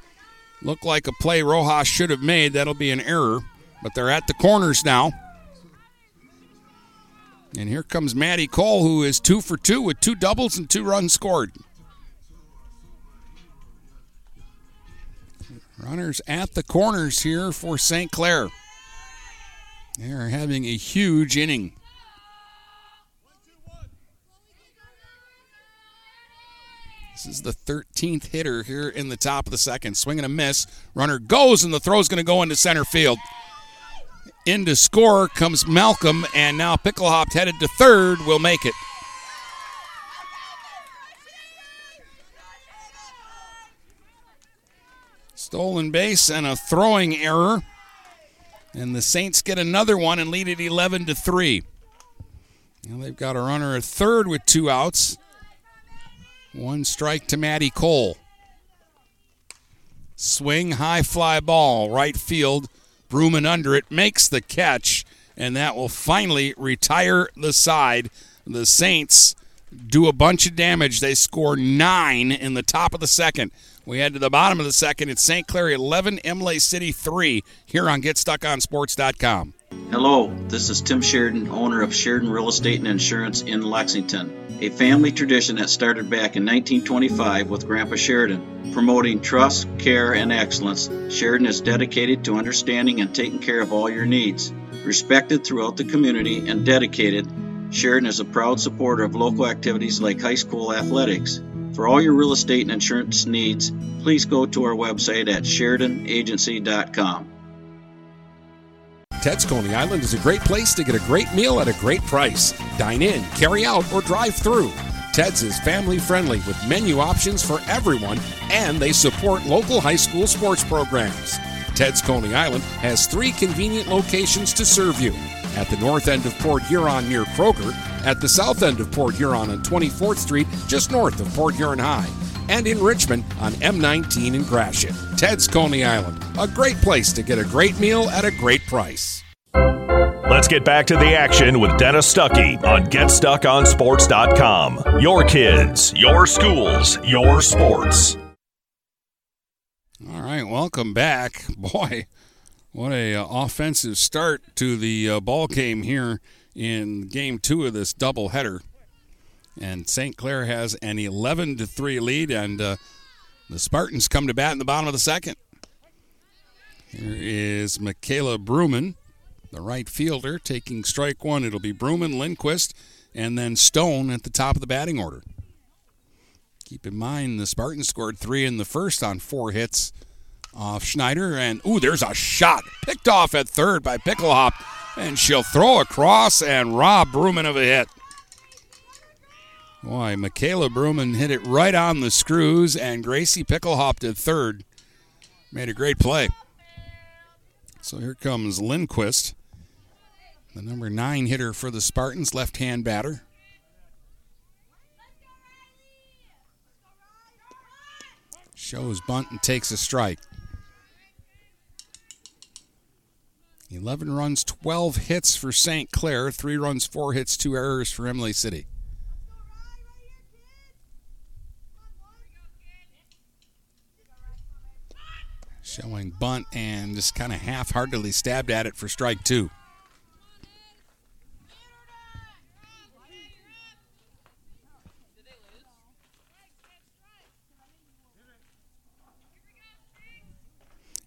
looked like a play Rojas should have made, that'll be an error. But they're at the corners now. And here comes Maddie Cole, who is two for two with two doubles and two runs scored. Runners at the corners here for St. Clair. They are having a huge inning. This is the 13th hitter here in the top of the second. Swing and a miss. Runner goes, and the throw is going to go into center field. Into score comes Malcolm, and now Picklehop headed to third will make it. Stolen base and a throwing error. And the Saints get another one and lead it 11 to 3. Now they've got a runner at third with two outs. One strike to Maddie Cole. Swing, high fly ball, right field. Bruman under it, makes the catch, and that will finally retire the side. The Saints do a bunch of damage. They score nine in the top of the second. We head to the bottom of the second. It's St. Clair 11, Imlay City 3 here on GetStuckOnSports.com. Hello, this is Tim Sheridan, owner of Sheridan Real Estate and Insurance in Lexington, a family tradition that started back in 1925 with Grandpa Sheridan. Promoting trust, care, and excellence, Sheridan is dedicated to understanding and taking care of all your needs. Respected throughout the community and dedicated, Sheridan is a proud supporter of local activities like high school athletics. For all your real estate and insurance needs, please go to our website at SheridanAgency.com. Ted's Coney Island is a great place to get a great meal at a great price. Dine in, carry out, or drive through. Ted's is family friendly with menu options for everyone, and they support local high school sports programs. Ted's Coney Island has three convenient locations to serve you at the north end of Port Huron near Kroger, at the south end of Port Huron on 24th Street, just north of Port Huron High, and in Richmond on M19 in Gratiot. Ted's Coney Island, a great place to get a great meal at a great price. Let's get back to the action with Dennis Stuckey on GetStuckOnSports.com. Your kids, your schools, your sports. All right, welcome back. Boy, what a uh, offensive start to the uh, ball game here in game two of this doubleheader. And St. Clair has an 11 to 3 lead, and uh, the Spartans come to bat in the bottom of the second. Here is Michaela Bruman, the right fielder, taking strike one. It'll be Bruman, Lindquist, and then Stone at the top of the batting order. Keep in mind the Spartans scored three in the first on four hits off Schneider. And, ooh, there's a shot picked off at third by Picklehop. And she'll throw across and rob Bruman of a hit. Boy, Michaela Bruman hit it right on the screws, and Gracie Picklehop did third. Made a great play. So here comes Lindquist, the number nine hitter for the Spartans, left hand batter. Shows bunt and takes a strike. 11 runs, 12 hits for St. Clair, 3 runs, 4 hits, 2 errors for Imlay City. Showing bunt and just kind of half heartedly stabbed at it for strike two.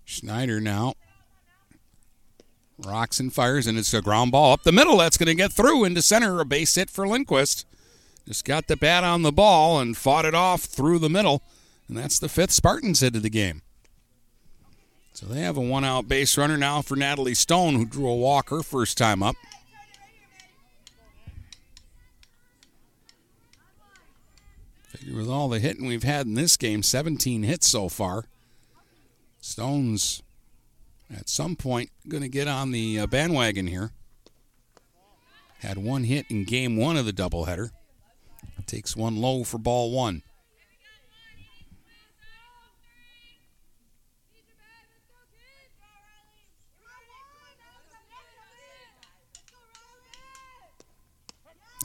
Schneider now rocks and fires, and it's a ground ball up the middle. That's going to get through into center. A base hit for Lindquist. Just got the bat on the ball and fought it off through the middle. And that's the fifth Spartans hit of the game. So they have a one out base runner now for Natalie Stone, who drew a walk her first time up. Figure with all the hitting we've had in this game, 17 hits so far. Stone's at some point going to get on the uh, bandwagon here. Had one hit in game one of the doubleheader. Takes one low for ball one.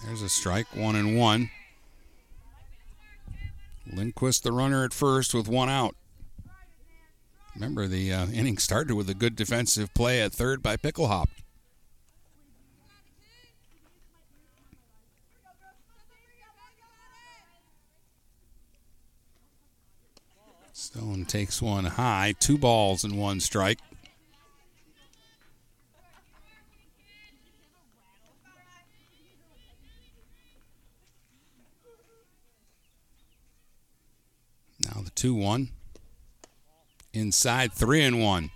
There's a strike, one and one. Lindquist, the runner at first, with one out. Remember, the uh, inning started with a good defensive play at third by Picklehop. Stone takes one high, two balls and one strike. Now the 2 1. Inside, 3 and 1.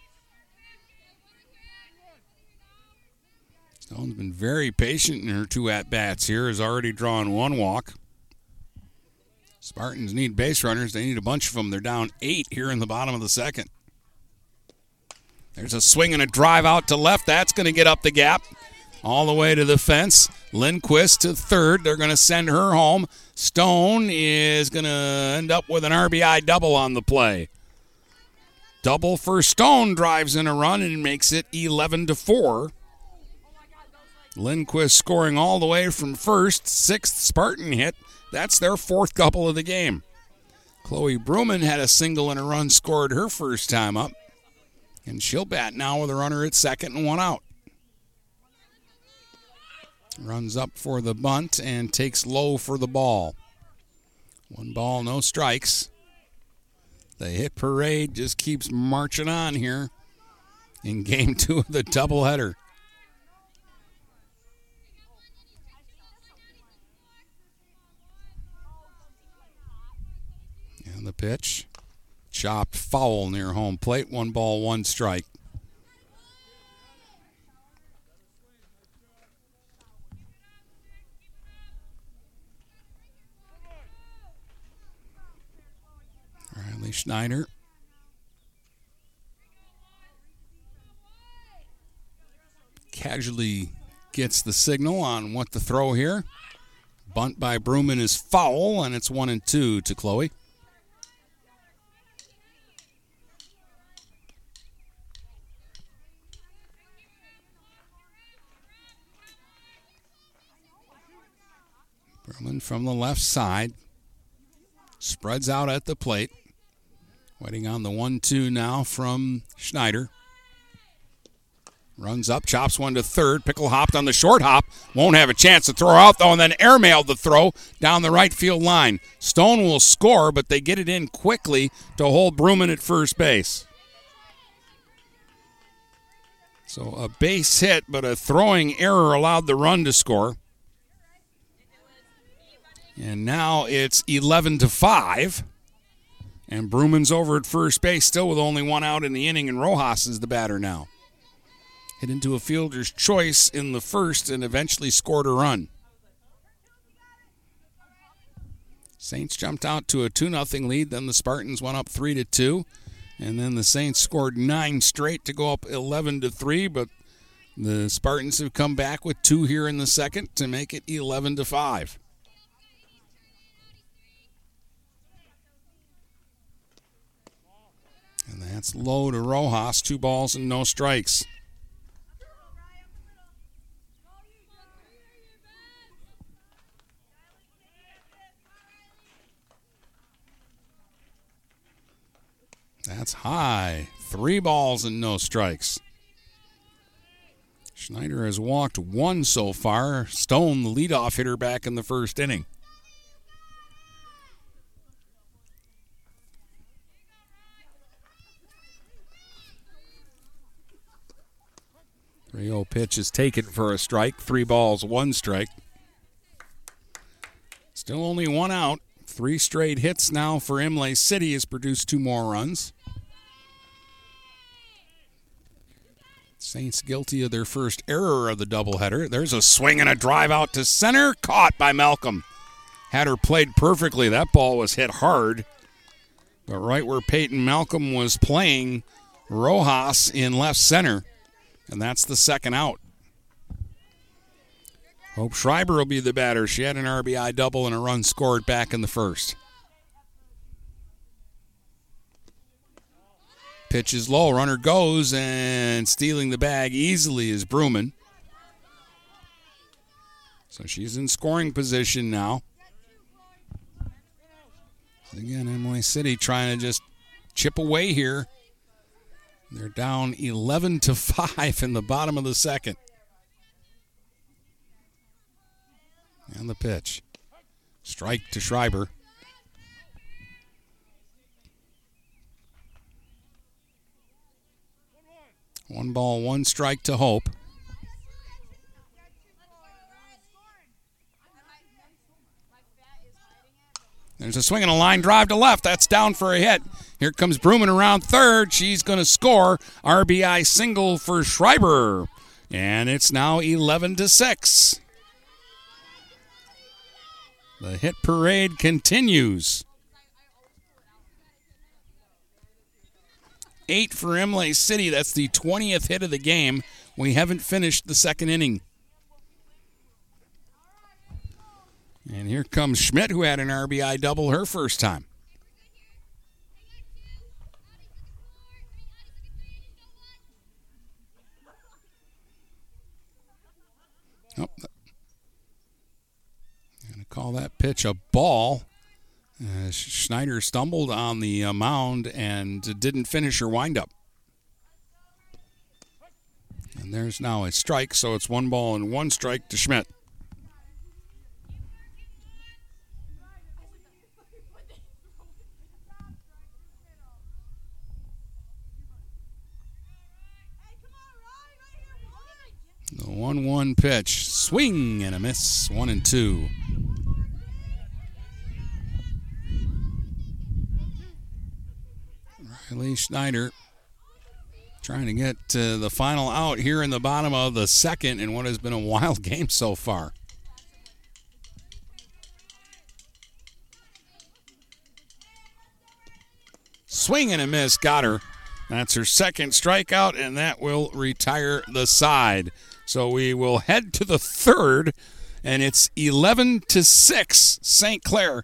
Stone's been very patient in her two at bats here, has already drawn one walk. Spartans need base runners. They need a bunch of them. They're down eight here in the bottom of the second. There's a swing and a drive out to left. That's going to get up the gap all the way to the fence. Lindquist to third. They're going to send her home. Stone is going to end up with an RBI double on the play. Double for Stone drives in a run and makes it 11 to 4. Lindquist scoring all the way from first, sixth Spartan hit. That's their fourth couple of the game. Chloe Bruman had a single and a run scored her first time up. And she'll bat now with a runner at second and one out. Runs up for the bunt and takes low for the ball. One ball, no strikes. The hit parade just keeps marching on here in game two of the doubleheader. And the pitch. Chopped foul near home plate. One ball, one strike. Schneider. Casually gets the signal on what to throw here. Bunt by Bruman is foul, and it's one and two to Chloe. Bruman from the left side spreads out at the plate. Waiting on the 1 2 now from Schneider. Runs up, chops one to third. Pickle hopped on the short hop. Won't have a chance to throw out, though, and then airmailed the throw down the right field line. Stone will score, but they get it in quickly to hold Bruman at first base. So a base hit, but a throwing error allowed the run to score. And now it's 11 to 5. And Bruman's over at first base, still with only one out in the inning, and Rojas is the batter now. Hit into a fielder's choice in the first and eventually scored a run. Saints jumped out to a 2 0 lead, then the Spartans went up 3 to 2. And then the Saints scored nine straight to go up 11 to 3, but the Spartans have come back with two here in the second to make it 11 to 5. And that's low to Rojas. Two balls and no strikes. That's high. Three balls and no strikes. Schneider has walked one so far. Stone, the leadoff hitter, back in the first inning. Zero pitch is taken for a strike. Three balls, one strike. Still only one out. Three straight hits now for Imlay City has produced two more runs. Saints guilty of their first error of the doubleheader. There's a swing and a drive out to center, caught by Malcolm. Had her played perfectly. That ball was hit hard. But right where Peyton Malcolm was playing, Rojas in left center. And that's the second out. Hope Schreiber will be the batter. She had an RBI double and a run scored back in the first. Pitch is low. Runner goes and stealing the bag easily is Bruman. So she's in scoring position now. Again, Imlay City trying to just chip away here. They're down 11 to 5 in the bottom of the second. And the pitch. Strike to Schreiber. One ball, one strike to Hope. There's a swing and a line drive to left. That's down for a hit. Here comes Bruman around third. She's going to score. RBI single for Schreiber. And it's now 11 to 6. The hit parade continues. Eight for Imlay City. That's the 20th hit of the game. We haven't finished the second inning. And here comes Schmidt, who had an RBI double her first time. Oh, I'm going to call that pitch a ball. Uh, Schneider stumbled on the uh, mound and didn't finish her windup. And there's now a strike, so it's one ball and one strike to Schmidt. The 1 1 pitch. Swing and a miss. One and two. Riley Schneider trying to get uh, the final out here in the bottom of the second in what has been a wild game so far. Swing and a miss. Got her. That's her second strikeout, and that will retire the side. So we will head to the third, and it's 11 to 6 St. Clair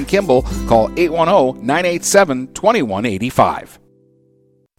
Kimball. Call 810 987 2185.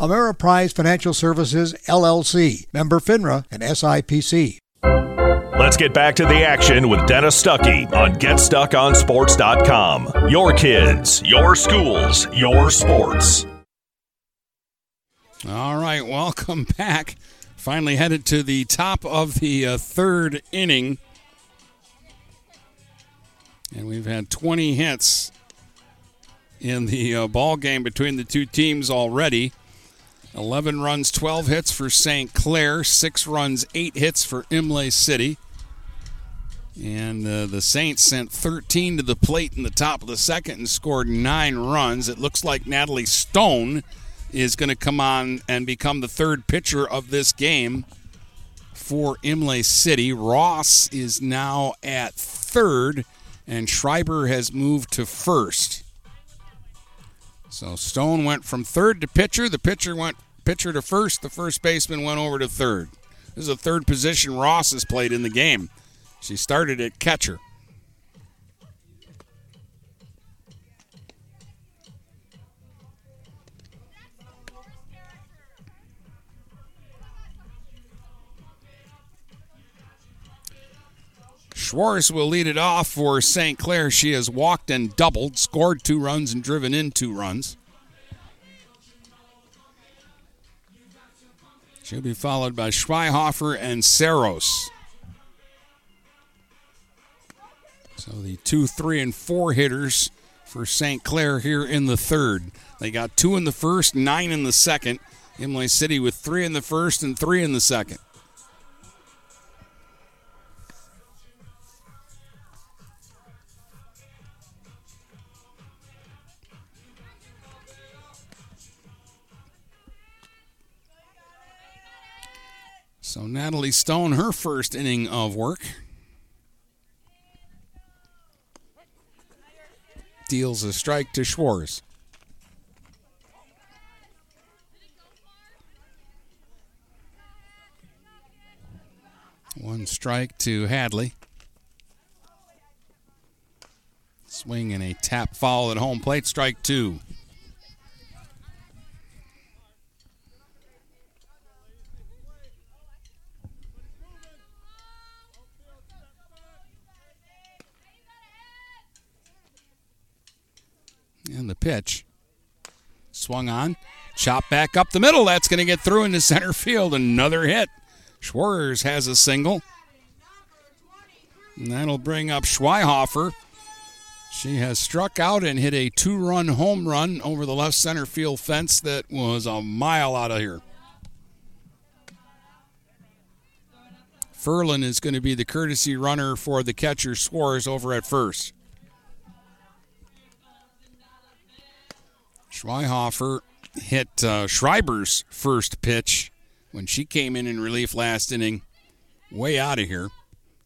Ameriprise Financial Services, LLC, member FINRA and SIPC. Let's get back to the action with Dennis Stuckey on GetStuckOnSports.com. Your kids, your schools, your sports. All right, welcome back. Finally headed to the top of the uh, third inning. And we've had 20 hits in the uh, ball game between the two teams already. 11 runs, 12 hits for St. Clair, 6 runs, 8 hits for Imlay City. And uh, the Saints sent 13 to the plate in the top of the second and scored 9 runs. It looks like Natalie Stone is going to come on and become the third pitcher of this game for Imlay City. Ross is now at third, and Schreiber has moved to first. So Stone went from third to pitcher. The pitcher went pitcher to first. The first baseman went over to third. This is the third position Ross has played in the game. She started at catcher. Schwartz will lead it off for St. Clair. She has walked and doubled, scored two runs, and driven in two runs. She'll be followed by Schweihofer and Saros. So the two, three, and four hitters for St. Clair here in the third. They got two in the first, nine in the second. Imlay City with three in the first and three in the second. So Natalie Stone, her first inning of work. Deals a strike to Schwartz. One strike to Hadley. Swing and a tap foul at home plate. Strike two. And the pitch. Swung on. Chop back up the middle. That's going to get through into center field. Another hit. Schwartz has a single. And that'll bring up Schweihofer. She has struck out and hit a two run home run over the left center field fence that was a mile out of here. Furlan is going to be the courtesy runner for the catcher Schwartz over at first. Schweihofer hit uh, Schreiber's first pitch when she came in in relief last inning, way out of here.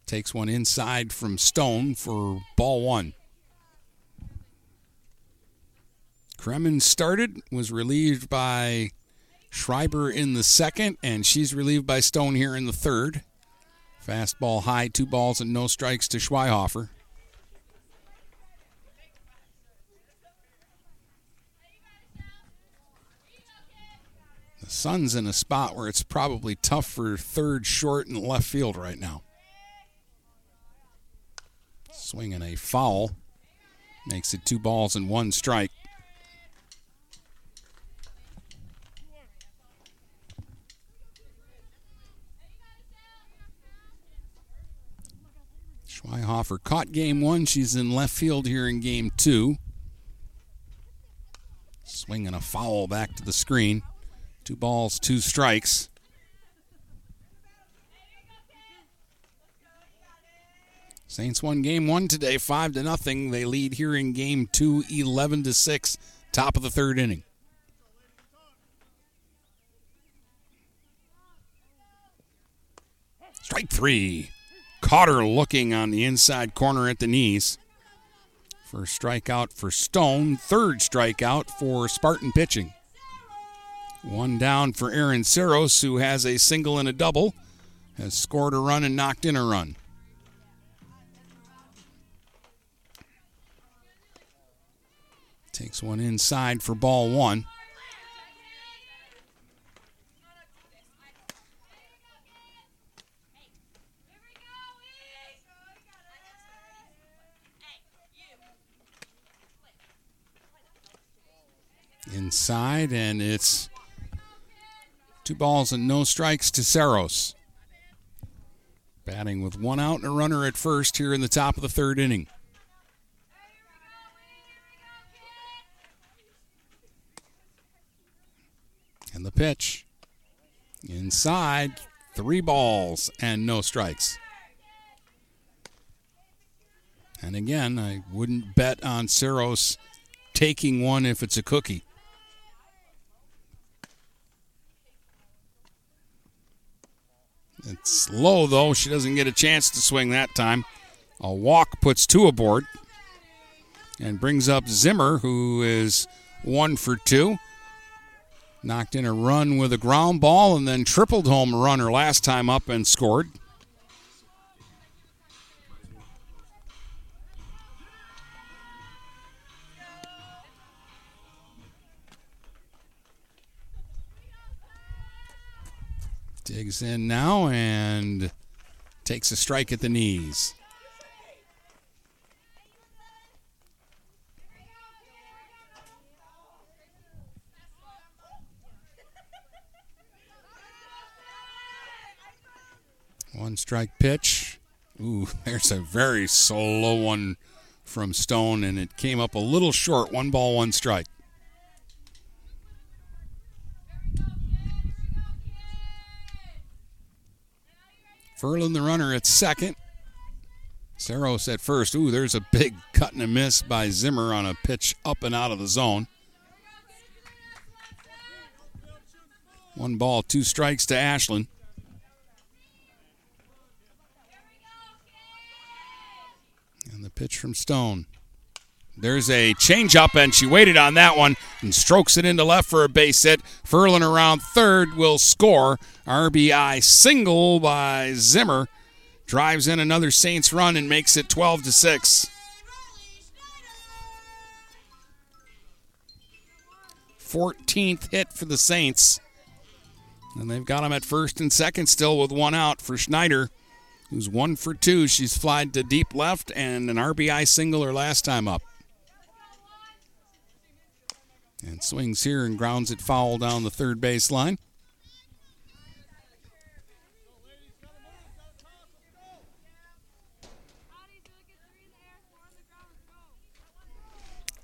Takes one inside from Stone for ball one. Kremen started, was relieved by Schreiber in the second, and she's relieved by Stone here in the third. Fastball high, two balls and no strikes to Schweihofer. The sun's in a spot where it's probably tough for third, short, and left field right now. Swinging a foul makes it two balls and one strike. Schweihofer caught game one. She's in left field here in game two. Swinging a foul back to the screen. Two balls, two strikes. Saints won game one today, five to nothing. They lead here in game two, 11 to six, top of the third inning. Strike three. Her looking on the inside corner at the knees. First strikeout for Stone, third strikeout for Spartan pitching. One down for Aaron Saros, who has a single and a double, has scored a run and knocked in a run. Takes one inside for ball one. Inside, and it's two balls and no strikes to Saros. Batting with one out and a runner at first here in the top of the third inning. And the pitch. Inside, three balls and no strikes. And again, I wouldn't bet on Saros taking one if it's a cookie. It's low, though. She doesn't get a chance to swing that time. A walk puts two aboard and brings up Zimmer, who is one for two. Knocked in a run with a ground ball and then tripled home a runner last time up and scored. Digs in now and takes a strike at the knees. One strike pitch. Ooh, there's a very slow one from Stone, and it came up a little short. One ball, one strike. Furlan, the runner at second. Saros at first. Ooh, there's a big cut and a miss by Zimmer on a pitch up and out of the zone. One ball, two strikes to Ashlyn. And the pitch from Stone. There's a changeup, and she waited on that one and strokes it into left for a base hit. Furlan around third will score. RBI single by Zimmer. Drives in another Saints run and makes it 12 to 6. Fourteenth hit for the Saints. And they've got him at first and second still with one out for Schneider, who's one for two. She's flied to deep left and an RBI single her last time up. And swings here and grounds it foul down the third base line.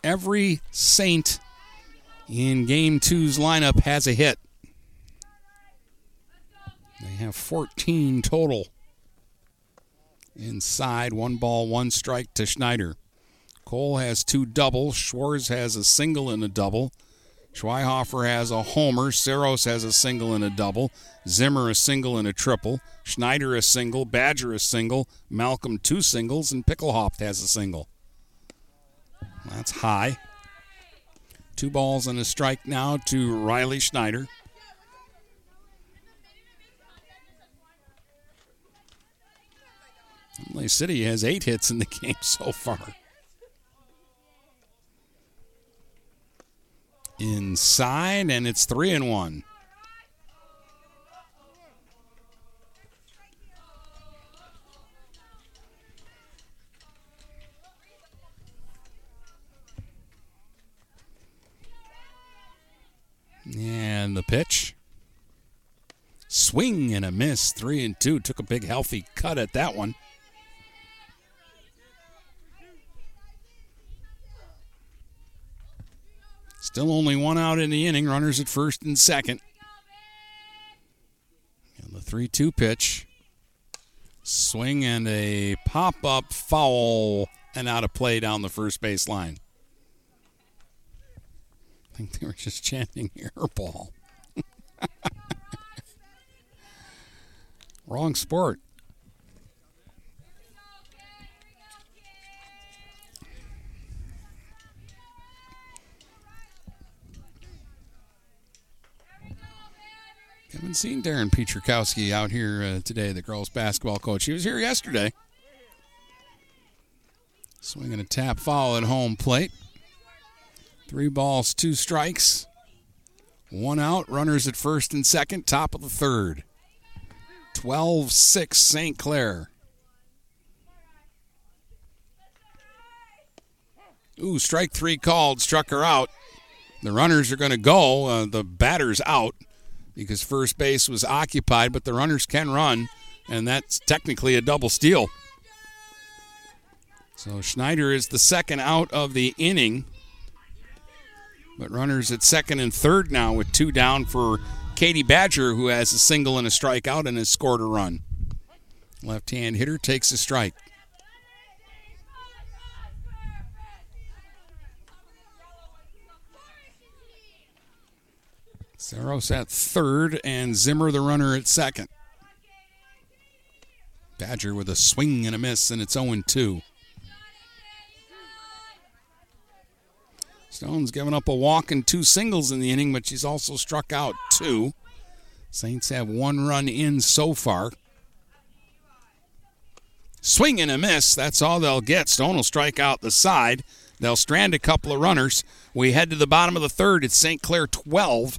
Every Saint in game two's lineup has a hit. They have 14 total. Inside, one ball, one strike to Schneider. Cole has two doubles. Schwartz has a single and a double. Schweihofer has a homer. Saros has a single and a double. Zimmer a single and a triple. Schneider a single. Badger a single. Malcolm two singles. And Pickelhoff has a single. That's high. Two balls and a strike now to Riley Schneider. Lay City has eight hits in the game so far. Inside, and it's three and one. And the pitch. Swing and a miss. Three and two. Took a big healthy cut at that one. Still only one out in the inning. Runners at first and second. And the 3 2 pitch. Swing and a pop up foul and out of play down the first base line. I think they were just chanting airball. Wrong sport. Haven't seen Darren Pietrzakowski out here uh, today, the girls' basketball coach. He was here yesterday. Swinging a tap foul at home plate. Three balls, two strikes. One out. Runners at first and second. Top of the third. 12 6 St. Clair. Ooh, strike three called. Struck her out. The runners are going to go. Uh, the batter's out because first base was occupied, but the runners can run, and that's technically a double steal. So Schneider is the second out of the inning. But runners at second and third now with two down for Katie Badger, who has a single and a strikeout and has scored a run. Left hand hitter takes a strike. Saros at third and Zimmer the runner at second. Badger with a swing and a miss, and it's 0 2. Stone's given up a walk and two singles in the inning, but she's also struck out two. Saints have one run in so far. Swing and a miss. That's all they'll get. Stone will strike out the side. They'll strand a couple of runners. We head to the bottom of the third. It's St. Clair 12,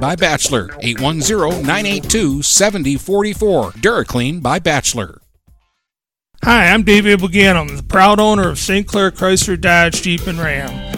by Bachelor, 810-982-7044. DuraClean by Bachelor. Hi, I'm David Buganum, the proud owner of St. Clair Chrysler Dodge Jeep and Ram.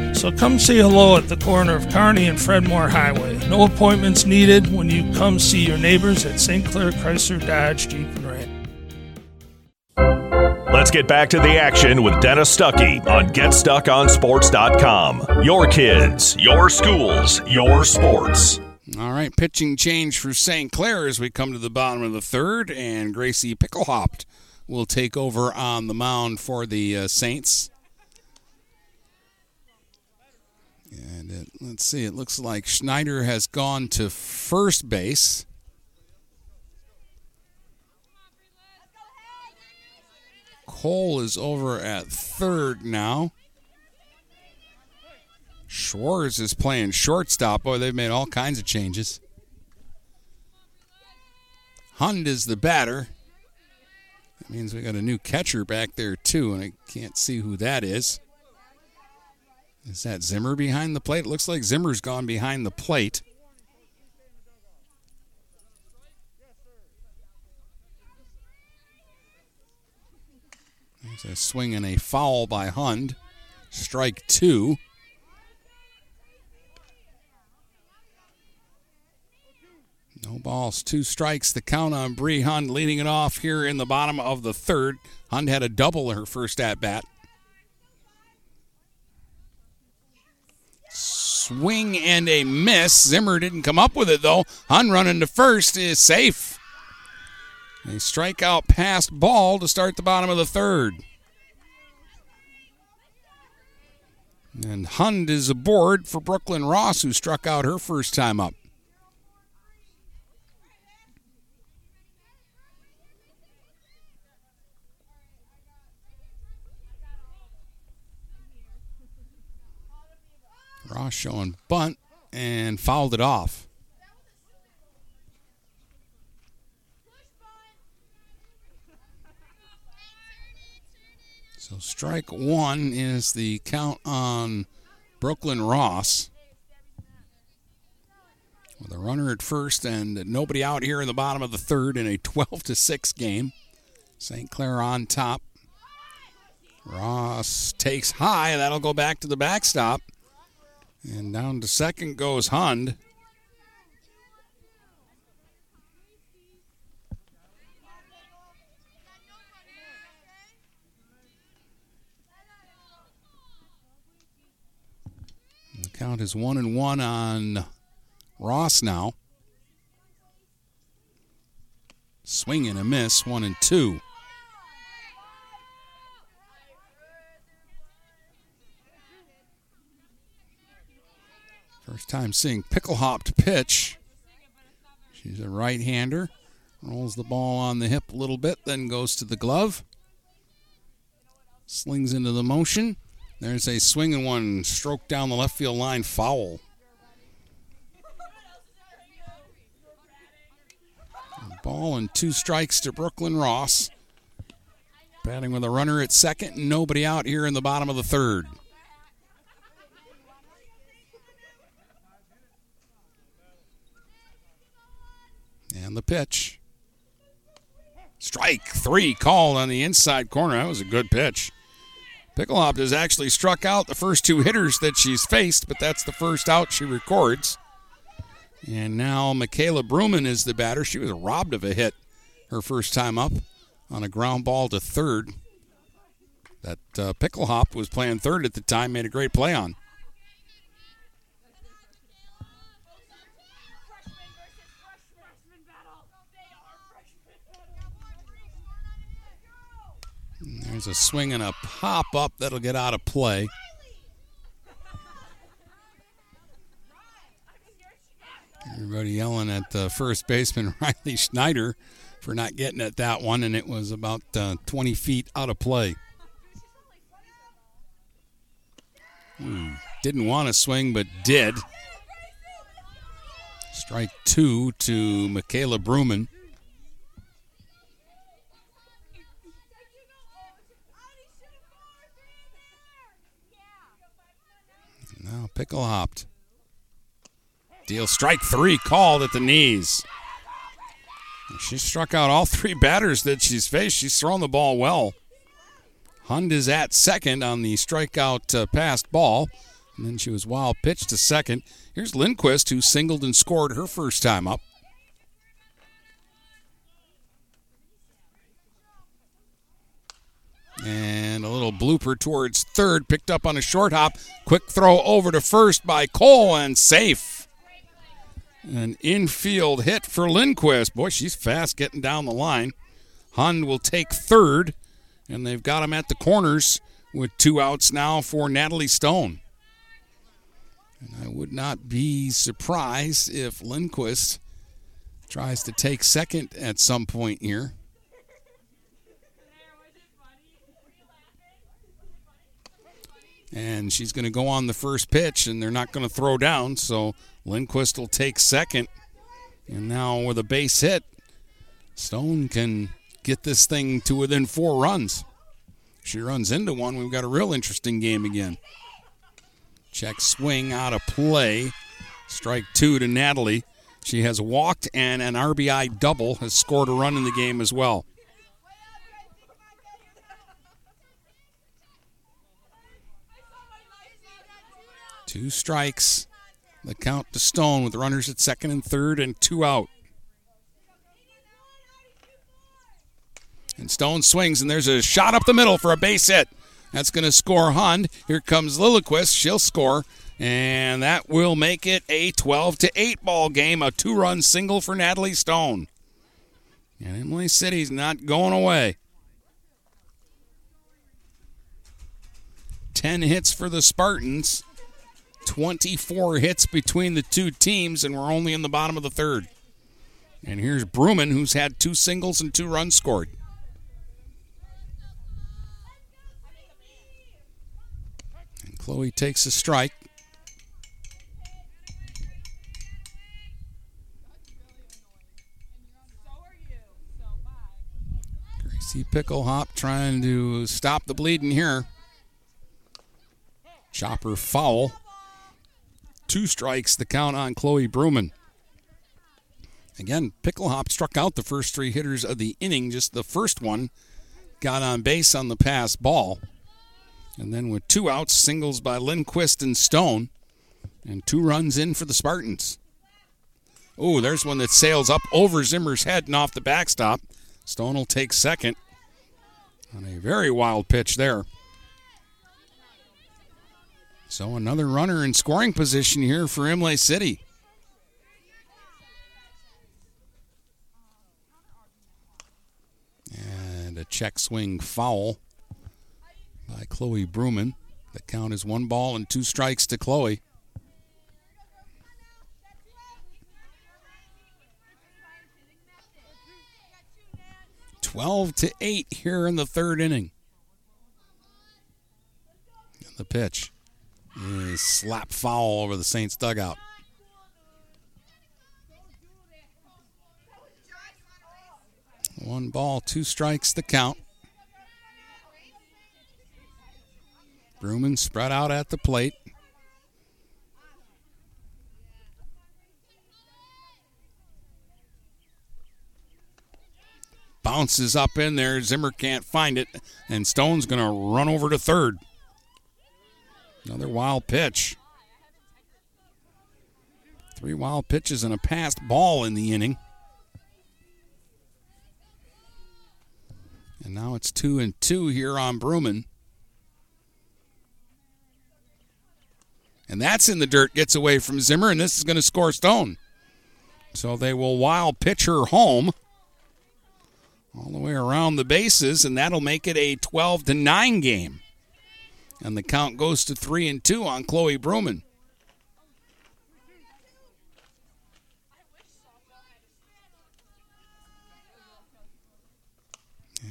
So come say hello at the corner of Kearney and Fred Moore Highway. No appointments needed when you come see your neighbors at St. Clair Chrysler Dodge Jeep and Ram. Let's get back to the action with Dennis Stuckey on GetStuckOnSports.com. Your kids, your schools, your sports. All right, pitching change for St. Clair as we come to the bottom of the third, and Gracie Picklehopt will take over on the mound for the uh, Saints. And it, let's see, it looks like Schneider has gone to first base. Cole is over at third now. Schwartz is playing shortstop. Boy, they've made all kinds of changes. Hund is the batter. That means we got a new catcher back there, too, and I can't see who that is. Is that Zimmer behind the plate? It looks like Zimmer's gone behind the plate. There's a swing and a foul by Hund. Strike two. No balls, two strikes. The count on Bree Hund leading it off here in the bottom of the third. Hund had a double her first at bat. Swing and a miss. Zimmer didn't come up with it though. Hund running to first is safe. A strikeout past ball to start the bottom of the third. And Hund is aboard for Brooklyn Ross, who struck out her first time up. Ross showing bunt and fouled it off. So strike one is the count on Brooklyn Ross. With a runner at first and nobody out here in the bottom of the third in a 12 to 6 game. St. Clair on top. Ross takes high. That'll go back to the backstop. And down to second goes Hund. The count is one and one on Ross now. Swing and a miss, one and two. First time seeing pickle Picklehopped pitch. She's a right hander. Rolls the ball on the hip a little bit, then goes to the glove. Slings into the motion. There's a swinging one, stroke down the left field line, foul. Ball and two strikes to Brooklyn Ross. Batting with a runner at second and nobody out here in the bottom of the third. And the pitch. Strike three called on the inside corner. That was a good pitch. Picklehop has actually struck out the first two hitters that she's faced, but that's the first out she records. And now Michaela Bruman is the batter. She was robbed of a hit her first time up on a ground ball to third. That uh, Picklehop was playing third at the time, made a great play on. There's a swing and a pop up that'll get out of play. Everybody yelling at the first baseman Riley Schneider for not getting at that one, and it was about uh, 20 feet out of play. Ooh, didn't want to swing, but did. Strike two to Michaela Bruman. Now pickle hopped. Deal strike three called at the knees. She struck out all three batters that she's faced. She's thrown the ball well. Hund is at second on the strikeout uh, passed ball. And then she was wild pitched to second. Here's Lindquist, who singled and scored her first time up. And a little blooper towards third, picked up on a short hop. Quick throw over to first by Cole and safe. An infield hit for Lindquist. Boy, she's fast getting down the line. Hund will take third, and they've got him at the corners with two outs now for Natalie Stone. And I would not be surprised if Lindquist tries to take second at some point here. And she's going to go on the first pitch, and they're not going to throw down. So Lindquist will take second. And now with a base hit, Stone can get this thing to within four runs. She runs into one. We've got a real interesting game again. Check swing out of play. Strike two to Natalie. She has walked and an RBI double, has scored a run in the game as well. Two strikes. The count to Stone with runners at second and third and two out. And Stone swings, and there's a shot up the middle for a base hit. That's going to score Hund. Here comes Lindquist. She'll score. And that will make it a 12 to 8 ball game. A two run single for Natalie Stone. And Imlay City's not going away. 10 hits for the Spartans. 24 hits between the two teams, and we're only in the bottom of the third. And here's Bruman, who's had two singles and two runs scored. And Chloe takes a strike. Gracie Picklehop trying to stop the bleeding here. Chopper foul. Two strikes, the count on Chloe Bruman. Again, Picklehop struck out the first three hitters of the inning. Just the first one got on base on the pass ball. And then with two outs, singles by Lindquist and Stone, and two runs in for the Spartans. Oh, there's one that sails up over Zimmer's head and off the backstop. Stone will take second on a very wild pitch there. So another runner in scoring position here for Imlay City. And a check swing foul by Chloe Bruman. The count is one ball and two strikes to Chloe. 12 to 8 here in the third inning. And the pitch slap foul over the Saints dugout. One ball, two strikes, the count. Bruman spread out at the plate. Bounces up in there. Zimmer can't find it, and Stone's going to run over to third. Another wild pitch. Three wild pitches and a passed ball in the inning. And now it's two and two here on Bruman. And that's in the dirt, gets away from Zimmer, and this is going to score Stone. So they will wild pitch her home all the way around the bases, and that'll make it a 12 to 9 game. And the count goes to 3 and 2 on Chloe Bruman.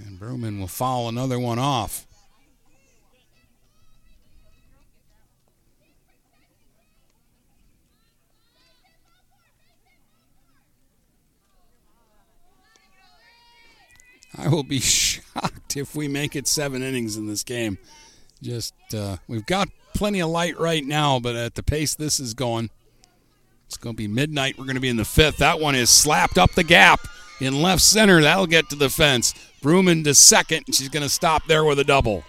And Bruman will foul another one off. I will be shocked if we make it seven innings in this game. Just uh, we've got plenty of light right now, but at the pace this is going, it's going to be midnight. We're going to be in the fifth. That one is slapped up the gap in left center. That'll get to the fence. Bruman to second, and she's going to stop there with a double.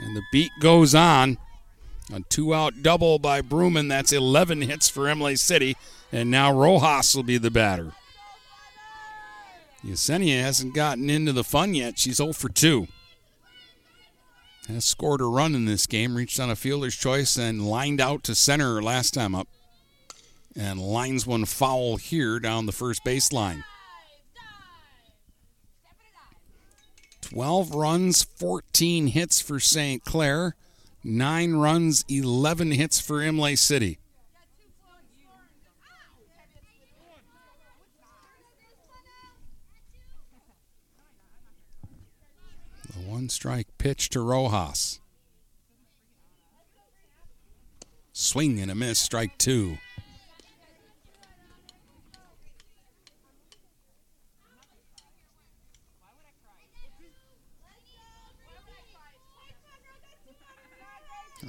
And the beat goes on. A two out double by Bruman. That's 11 hits for Imlay City. And now Rojas will be the batter. Yesenia hasn't gotten into the fun yet. She's 0 for 2. Has scored a run in this game, reached on a fielder's choice, and lined out to center last time up. And lines one foul here down the first baseline. 12 runs, 14 hits for St. Clair. 9 runs, 11 hits for Imlay City. One strike pitch to Rojas. Swing and a miss, strike two.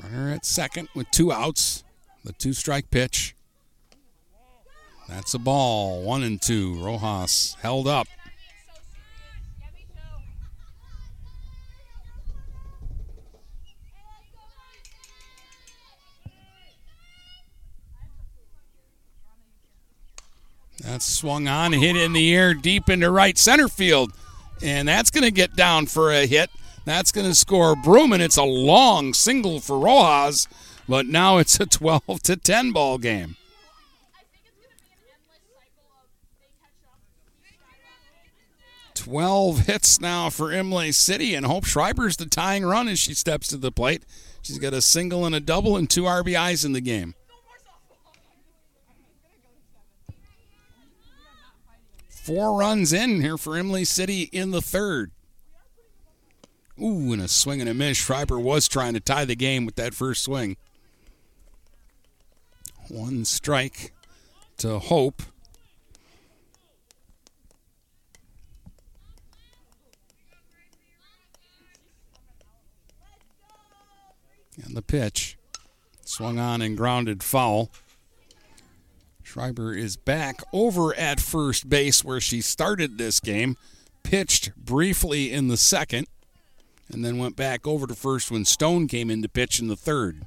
Runner at second with two outs. The two strike pitch. That's a ball. One and two. Rojas held up. That's swung on, hit in the air deep into right center field. And that's going to get down for a hit. That's going to score Bruman. It's a long single for Rojas, but now it's a 12 to 10 ball game. Twelve hits now for Imlay City, and Hope Schreiber's the tying run as she steps to the plate. She's got a single and a double and two RBIs in the game. Four runs in here for Imlay City in the third. Ooh, and a swing and a miss. Schreiber was trying to tie the game with that first swing. One strike to Hope. And the pitch swung on and grounded foul. Schreiber is back over at first base where she started this game, pitched briefly in the second, and then went back over to first when Stone came in to pitch in the third.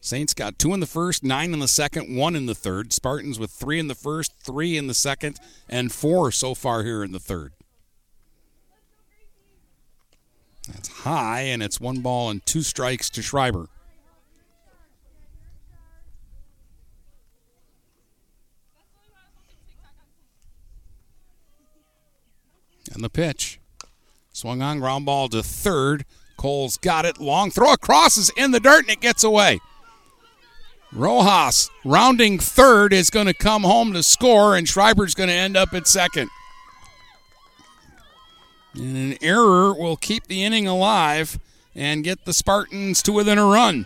Saints got two in the first, nine in the second, one in the third. Spartans with three in the first, three in the second, and four so far here in the third. That's high, and it's one ball and two strikes to Schreiber. And the pitch. Swung on ground ball to third. Cole's got it. Long throw across is in the dirt and it gets away. Rojas rounding third is going to come home to score, and Schreiber's going to end up at second. And an error will keep the inning alive and get the Spartans to within a run.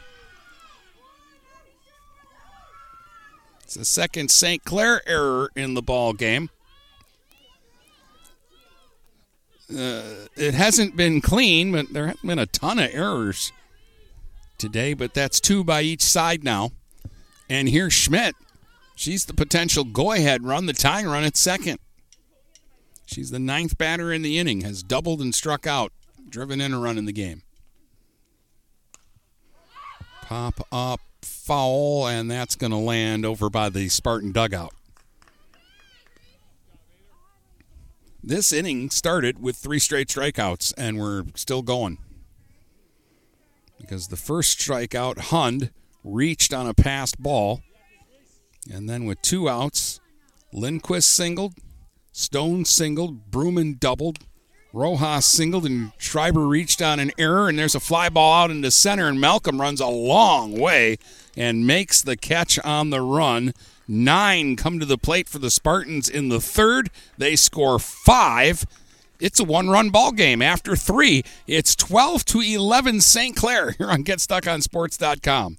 It's the second St. Clair error in the ball game. Uh, it hasn't been clean, but there have been a ton of errors today, but that's two by each side now. And here's Schmidt. She's the potential go ahead run, the tying run at second. She's the ninth batter in the inning, has doubled and struck out, driven in a run in the game. Pop up foul, and that's going to land over by the Spartan dugout. This inning started with three straight strikeouts, and we're still going. Because the first strikeout, Hund, reached on a passed ball. And then with two outs, Lindquist singled, Stone singled, Bruman doubled, Rojas singled, and Schreiber reached on an error. And there's a fly ball out into center, and Malcolm runs a long way and makes the catch on the run. Nine come to the plate for the Spartans in the third. They score five. It's a one-run ball game. After three, it's 12 to 11 St. Clair here on GetStuckOnSports.com.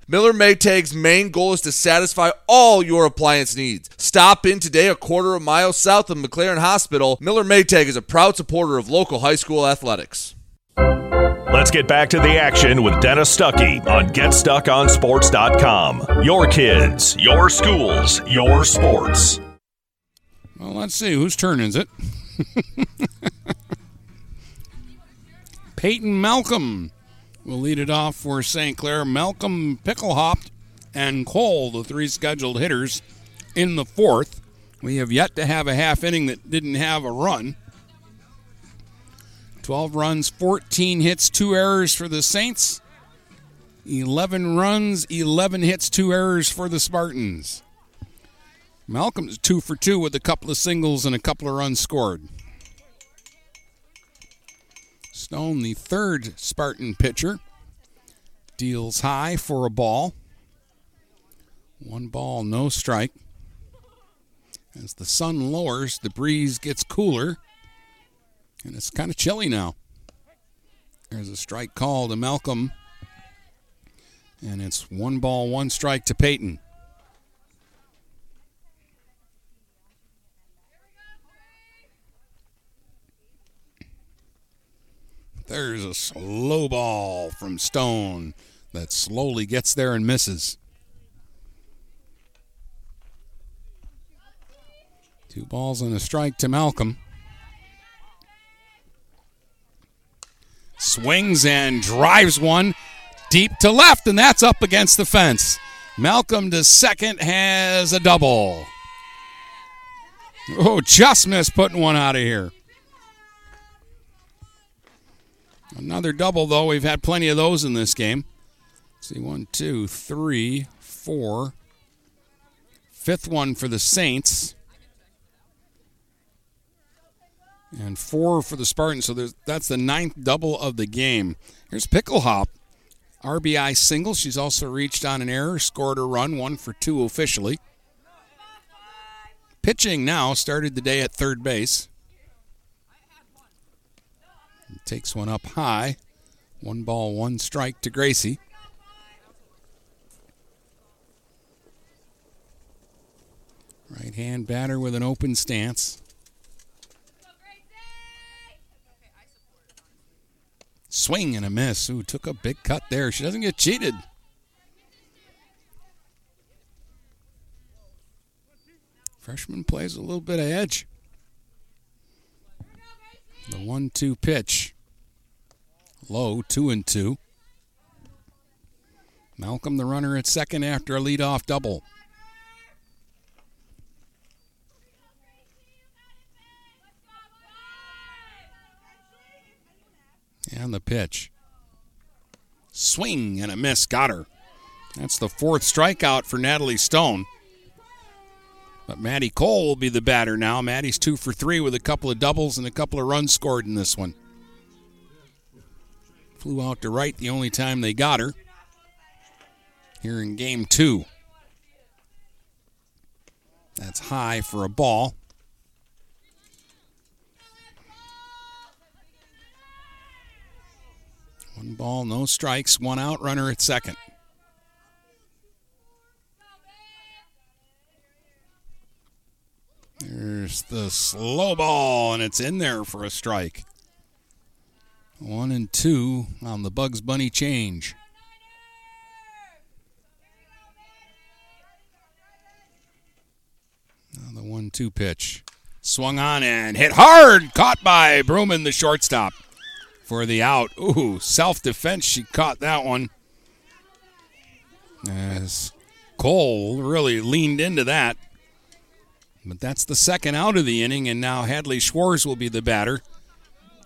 Miller Maytag's main goal is to satisfy all your appliance needs. Stop in today a quarter of a mile south of McLaren Hospital. Miller Maytag is a proud supporter of local high school athletics. Let's get back to the action with Dennis Stuckey on GetStuckOnSports.com. Your kids, your schools, your sports. Well, let's see. Whose turn is it? Peyton Malcolm will lead it off for St. Clair. Malcolm Picklehopped and Cole, the three scheduled hitters in the fourth. We have yet to have a half inning that didn't have a run. 12 runs, 14 hits, 2 errors for the Saints. 11 runs, 11 hits, 2 errors for the Spartans. Malcolm's 2 for 2 with a couple of singles and a couple of runs scored. Stone, the third Spartan pitcher, deals high for a ball. One ball, no strike. As the sun lowers, the breeze gets cooler, and it's kind of chilly now. There's a strike call to Malcolm, and it's one ball, one strike to Peyton. There's a slow ball from Stone that slowly gets there and misses. Two balls and a strike to Malcolm. Swings and drives one deep to left, and that's up against the fence. Malcolm to second has a double. Oh, just missed putting one out of here. Another double, though. We've had plenty of those in this game. Let's see, one, two, three, four. Fifth one for the Saints. And four for the Spartans. So that's the ninth double of the game. Here's Picklehop. RBI single. She's also reached on an error, scored a run, one for two officially. Pitching now started the day at third base. Takes one up high. One ball, one strike to Gracie. Right hand batter with an open stance. Swing and a miss. Ooh, took a big cut there. She doesn't get cheated. Freshman plays a little bit of edge. The one-two pitch. Low, two and two. Malcolm, the runner at second after a leadoff double. And the pitch. Swing and a miss. Got her. That's the fourth strikeout for Natalie Stone. But Maddie Cole will be the batter now. Maddie's two for three with a couple of doubles and a couple of runs scored in this one. Flew out to right the only time they got her. Here in game two. That's high for a ball. One ball, no strikes, one out, runner at second. There's the slow ball, and it's in there for a strike. One and two on the Bugs Bunny change. Now the one two pitch. Swung on and hit hard. Caught by Bruman, the shortstop, for the out. Ooh, self defense. She caught that one. As Cole really leaned into that. But that's the second out of the inning, and now Hadley Schwartz will be the batter.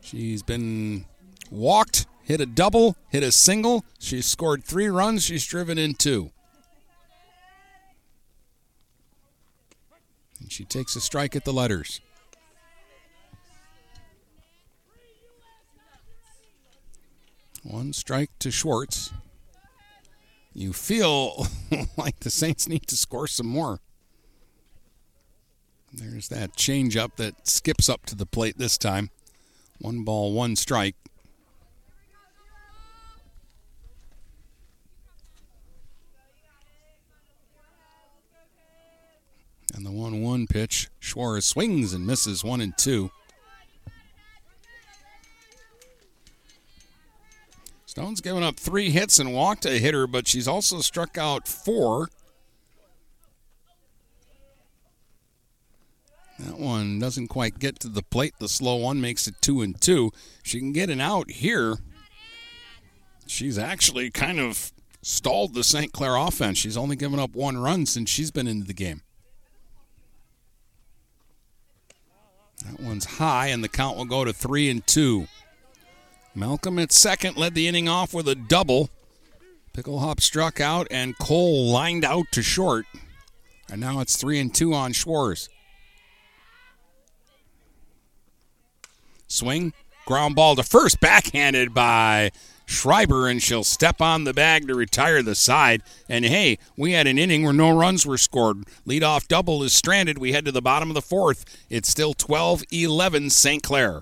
She's been walked, hit a double, hit a single. She's scored three runs. She's driven in two. And she takes a strike at the letters. One strike to Schwartz. You feel like the Saints need to score some more. There's that changeup that skips up to the plate this time. One ball, one strike. And the 1 1 pitch. Schwartz swings and misses one and two. Stone's given up three hits and walked a hitter, but she's also struck out four. That one doesn't quite get to the plate. The slow one makes it two and two. She can get an out here. She's actually kind of stalled the St. Clair offense. She's only given up one run since she's been into the game. That one's high, and the count will go to three and two. Malcolm at second led the inning off with a double. Picklehop struck out, and Cole lined out to short. And now it's three and two on Schwartz. Swing, ground ball to first, backhanded by Schreiber, and she'll step on the bag to retire the side. And hey, we had an inning where no runs were scored. Leadoff double is stranded. We head to the bottom of the fourth. It's still 12 11 St. Clair.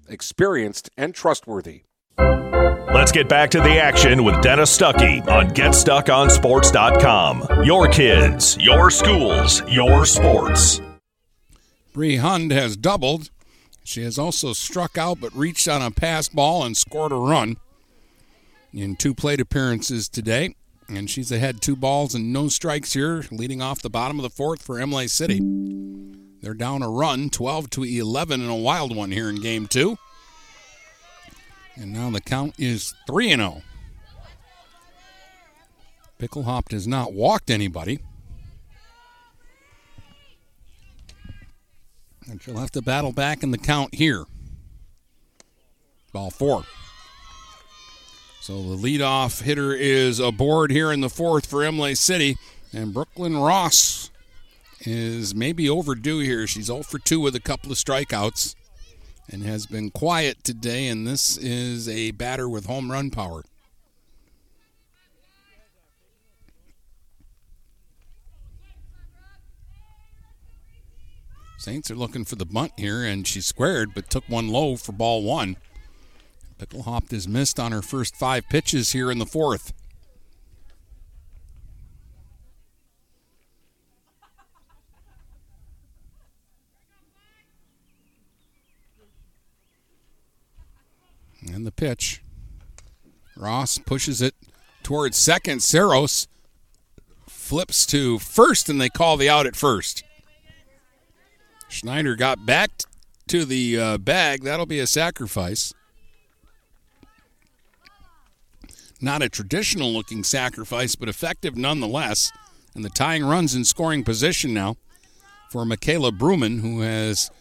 experienced and trustworthy. Let's get back to the action with Dennis Stuckey on GetStuckOnSports.com. Your kids, your schools, your sports. Bree Hund has doubled. She has also struck out but reached on a pass ball and scored a run in two plate appearances today. And she's ahead two balls and no strikes here, leading off the bottom of the fourth for Imlay City. They're down a run, 12 to 11 in a wild one here in game two. And now the count is 3 0. Picklehop has not walked anybody. And she'll have to battle back in the count here. Ball four. So the leadoff hitter is aboard here in the fourth for Imlay City. And Brooklyn Ross is maybe overdue here. She's 0 for 2 with a couple of strikeouts and has been quiet today. And this is a batter with home run power. Saints are looking for the bunt here, and she squared, but took one low for ball one. Picklehop has missed on her first five pitches here in the fourth. Pitch. Ross pushes it towards second. Saros flips to first, and they call the out at first. Schneider got back to the uh, bag. That'll be a sacrifice. Not a traditional looking sacrifice, but effective nonetheless. And the tying runs in scoring position now for Michaela Bruman, who has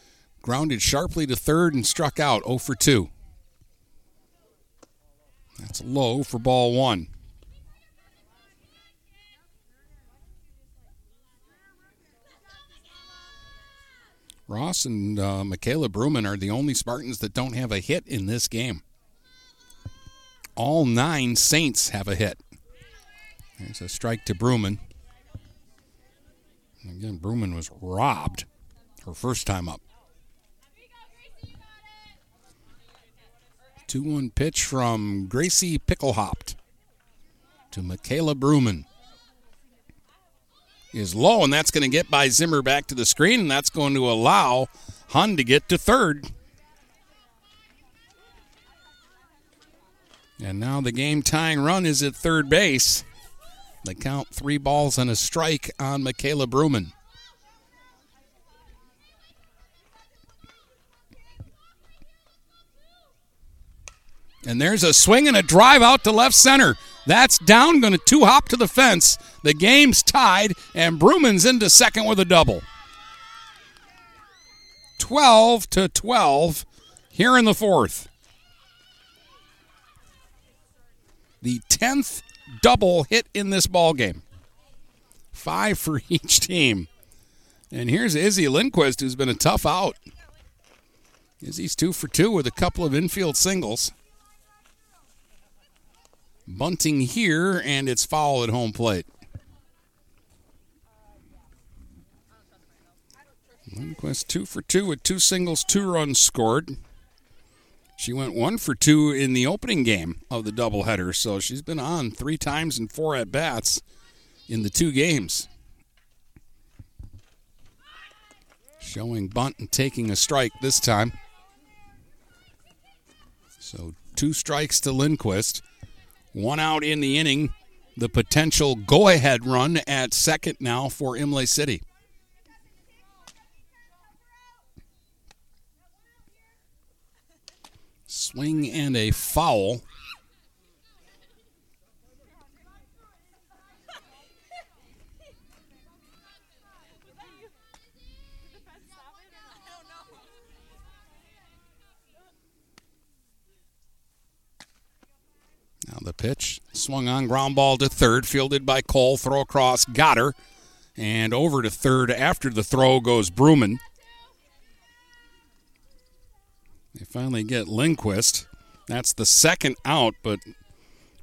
grounded sharply to third and struck out 0 for 2. That's low for ball one. Ross and uh, Michaela Bruman are the only Spartans that don't have a hit in this game. All nine Saints have a hit. There's a strike to Bruman. Again, Bruman was robbed her first time up. 2 1 pitch from Gracie Picklehopt to Michaela Bruman is low, and that's going to get by Zimmer back to the screen, and that's going to allow Hund to get to third. And now the game tying run is at third base. They count three balls and a strike on Michaela Bruman. And there's a swing and a drive out to left center. That's down, going to two hop to the fence. The game's tied, and Bruman's into second with a double. 12 to 12 here in the fourth. The 10th double hit in this ball game. Five for each team. And here's Izzy Lindquist, who's been a tough out. Izzy's two for two with a couple of infield singles. Bunting here, and it's foul at home plate. Lindquist two for two with two singles, two runs scored. She went one for two in the opening game of the doubleheader, so she's been on three times and four at bats in the two games. Showing bunt and taking a strike this time. So two strikes to Lindquist. One out in the inning. The potential go ahead run at second now for Imlay City. Swing and a foul. Now the pitch swung on ground ball to third, fielded by Cole. Throw across, got her, and over to third after the throw goes Bruman. They finally get Lindquist. That's the second out, but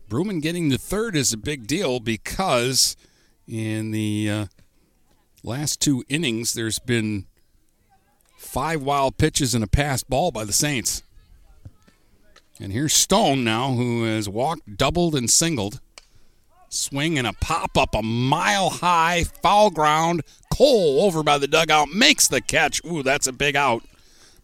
Bruman getting the third is a big deal because in the uh, last two innings, there's been five wild pitches and a passed ball by the Saints. And here's Stone now, who has walked, doubled, and singled. Swing and a pop up a mile high, foul ground. Cole over by the dugout makes the catch. Ooh, that's a big out.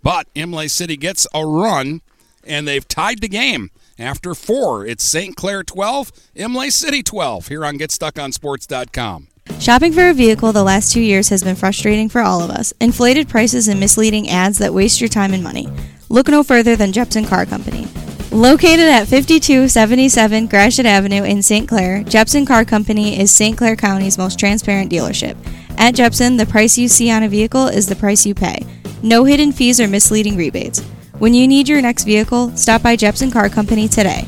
But Imlay City gets a run, and they've tied the game. After four, it's St. Clair 12, Imlay City 12 here on GetStuckOnSports.com. Shopping for a vehicle the last two years has been frustrating for all of us. Inflated prices and misleading ads that waste your time and money. Look no further than Jepson Car Company. Located at 5277 Gratiot Avenue in St. Clair, Jepson Car Company is St. Clair County's most transparent dealership. At Jepson, the price you see on a vehicle is the price you pay. No hidden fees or misleading rebates. When you need your next vehicle, stop by Jepson Car Company today.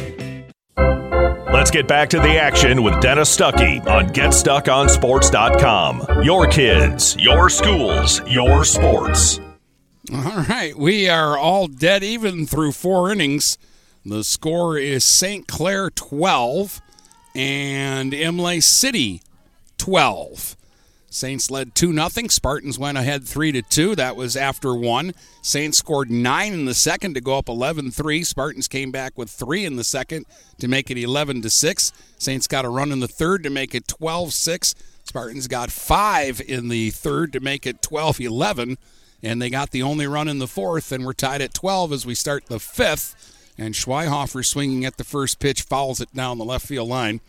Let's get back to the action with Dennis Stuckey on GetStuckOnSports.com. Your kids, your schools, your sports. All right, we are all dead even through four innings. The score is St. Clair 12 and Imlay City 12. Saints led 2 0. Spartans went ahead 3 to 2. That was after 1. Saints scored 9 in the second to go up 11 3. Spartans came back with 3 in the second to make it 11 to 6. Saints got a run in the third to make it 12 6. Spartans got 5 in the third to make it 12 11. And they got the only run in the fourth, and we're tied at 12 as we start the fifth. And Schweihofer swinging at the first pitch fouls it down the left field line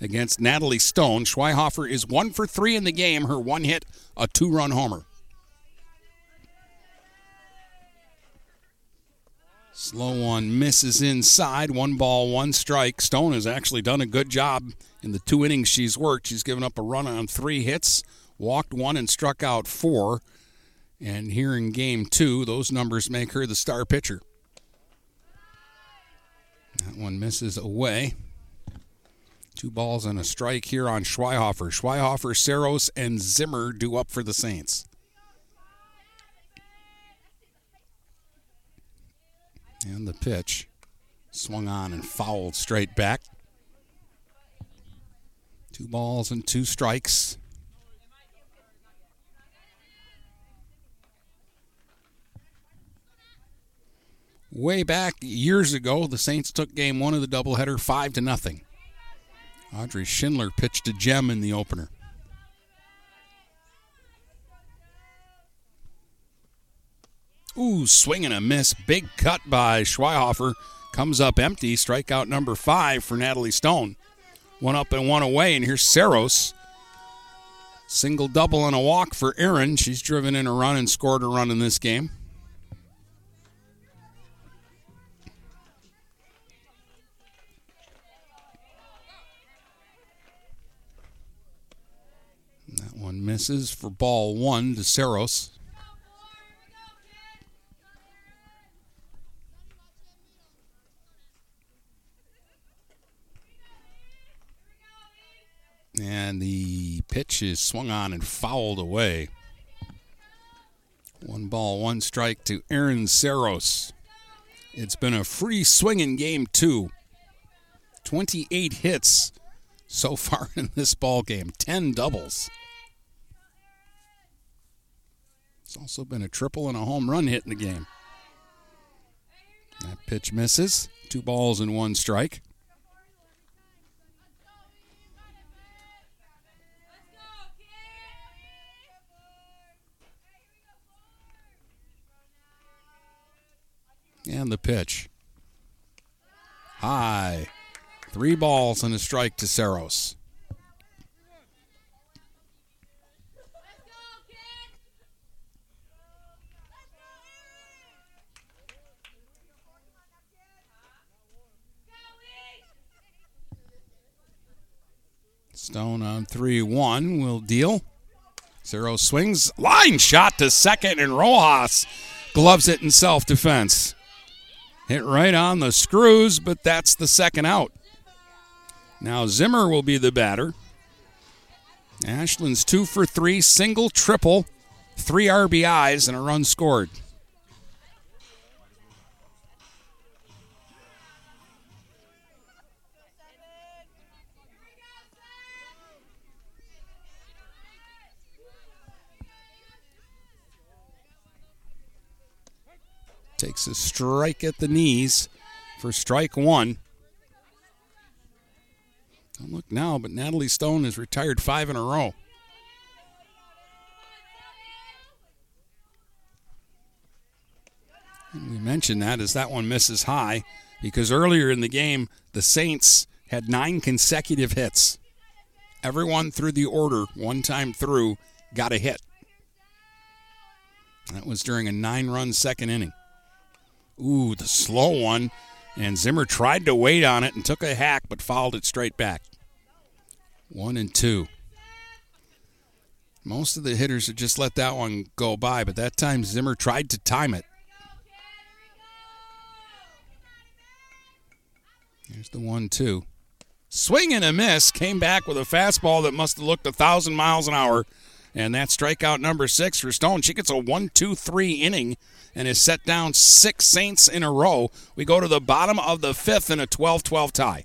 against Natalie Stone. Schweihofer is one for three in the game. Her one hit, a two run homer. Slow one misses inside. One ball, one strike. Stone has actually done a good job in the two innings she's worked. She's given up a run on three hits, walked one, and struck out four. And here in game two, those numbers make her the star pitcher. That one misses away. Two balls and a strike here on Schweihofer. Schweihofer, Saros, and Zimmer due up for the Saints. And the pitch swung on and fouled straight back. Two balls and two strikes. Way back years ago, the Saints took game one of the doubleheader five to nothing. Audrey Schindler pitched a gem in the opener. Ooh, swing and a miss. Big cut by Schweihofer. Comes up empty. Strikeout number five for Natalie Stone. One up and one away. And here's Saros. Single double and a walk for Aaron. She's driven in a run and scored a run in this game. One misses for ball one to Saros. And the pitch is swung on and fouled away. One ball, one strike to Aaron Saros. It's been a free swinging game two. 28 hits so far in this ball game, 10 doubles. It's also been a triple and a home run hit in the game. That pitch misses. Two balls and one strike. And the pitch. High. Three balls and a strike to Saros. Stone on 3 1 will deal. Saros swings. Line shot to second, and Rojas gloves it in self defense. Hit right on the screws, but that's the second out. Now Zimmer will be the batter. Ashlyn's two for three, single, triple, three RBIs, and a run scored. Takes a strike at the knees for strike one. Don't look now, but Natalie Stone has retired five in a row. And we mentioned that as that one misses high because earlier in the game, the Saints had nine consecutive hits. Everyone through the order, one time through, got a hit. That was during a nine run second inning. Ooh, the slow one. And Zimmer tried to wait on it and took a hack, but fouled it straight back. One and two. Most of the hitters have just let that one go by, but that time Zimmer tried to time it. Here's the one two. Swing and a miss. Came back with a fastball that must have looked a thousand miles an hour. And that strikeout number six for Stone. She gets a one, two, three inning and has set down six Saints in a row. We go to the bottom of the fifth in a 12 12 tie.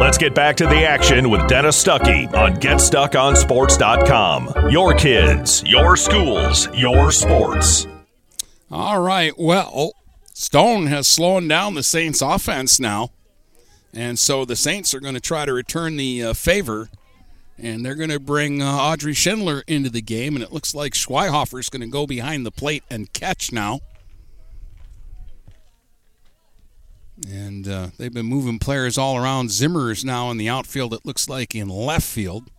Let's get back to the action with Dennis Stuckey on GetStuckOnSports.com. Your kids, your schools, your sports. All right. Well, Stone has slowed down the Saints' offense now. And so the Saints are going to try to return the uh, favor. And they're going to bring uh, Audrey Schindler into the game. And it looks like Schweihofer is going to go behind the plate and catch now. And uh, they've been moving players all around. Zimmer's now in the outfield, it looks like in left field.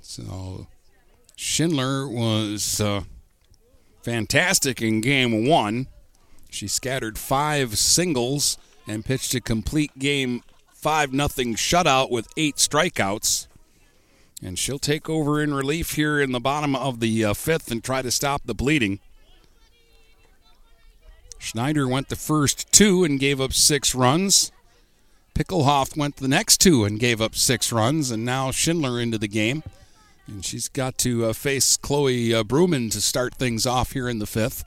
So Schindler was uh, fantastic in game one. She scattered five singles and pitched a complete game 5 nothing shutout with eight strikeouts. And she'll take over in relief here in the bottom of the uh, fifth and try to stop the bleeding. Schneider went the first two and gave up six runs. Pickelhoff went the next two and gave up six runs. And now Schindler into the game. And she's got to uh, face Chloe uh, Bruman to start things off here in the fifth.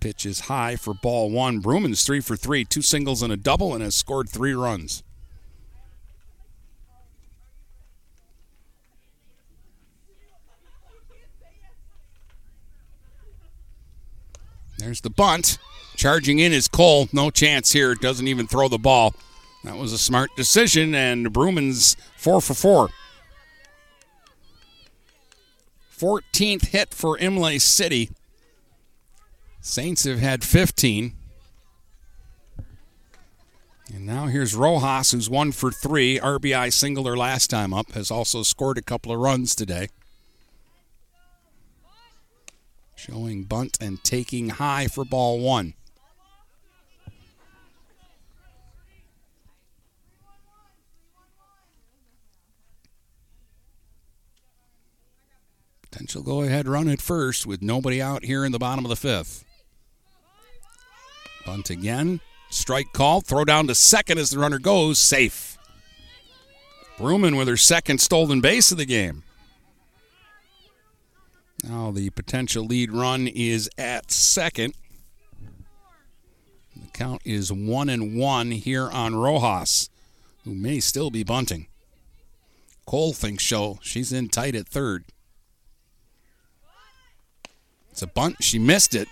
Pitch is high for ball one. Bruman's three for three, two singles and a double, and has scored three runs. There's the bunt. Charging in is Cole. No chance here. Doesn't even throw the ball. That was a smart decision, and Bruman's four for four. 14th hit for Imlay City. Saints have had 15. And now here's Rojas, who's one for three. RBI single her last time up. Has also scored a couple of runs today. Showing bunt and taking high for ball one. Potential go ahead run at first with nobody out here in the bottom of the fifth. Bunt again. Strike call. Throw down to second as the runner goes. Safe. Bruman with her second stolen base of the game. Now the potential lead run is at second. The count is one and one here on Rojas, who may still be bunting. Cole thinks so. She's in tight at third. It's a bunt. She missed it.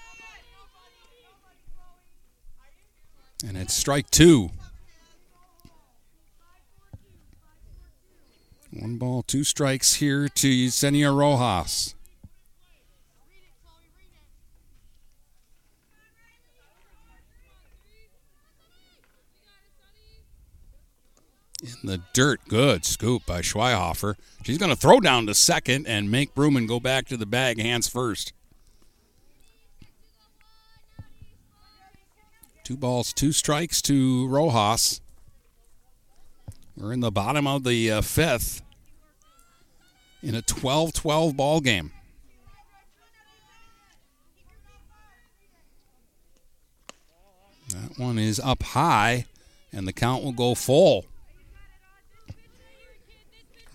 And it's strike two. One ball, two strikes here to Yesenia Rojas. In the dirt. Good scoop by Schweihofer. She's going to throw down to second and make Bruman go back to the bag hands first. Two balls, two strikes to Rojas. We're in the bottom of the uh, fifth in a 12 12 ball game. That one is up high, and the count will go full.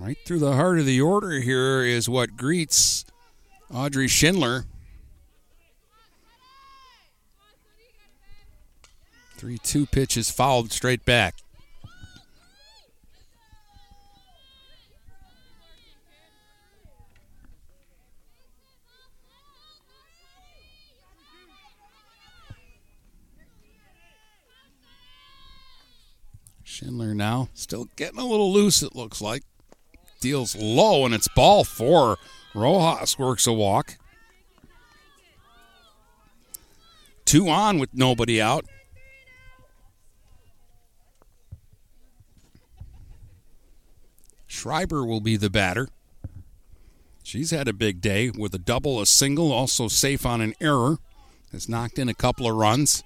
Right through the heart of the order here is what greets Audrey Schindler. 3 2 pitches fouled straight back. Schindler now still getting a little loose, it looks like. Deals low, and it's ball four. Rojas works a walk. Two on with nobody out. Schreiber will be the batter. She's had a big day with a double, a single, also safe on an error. Has knocked in a couple of runs.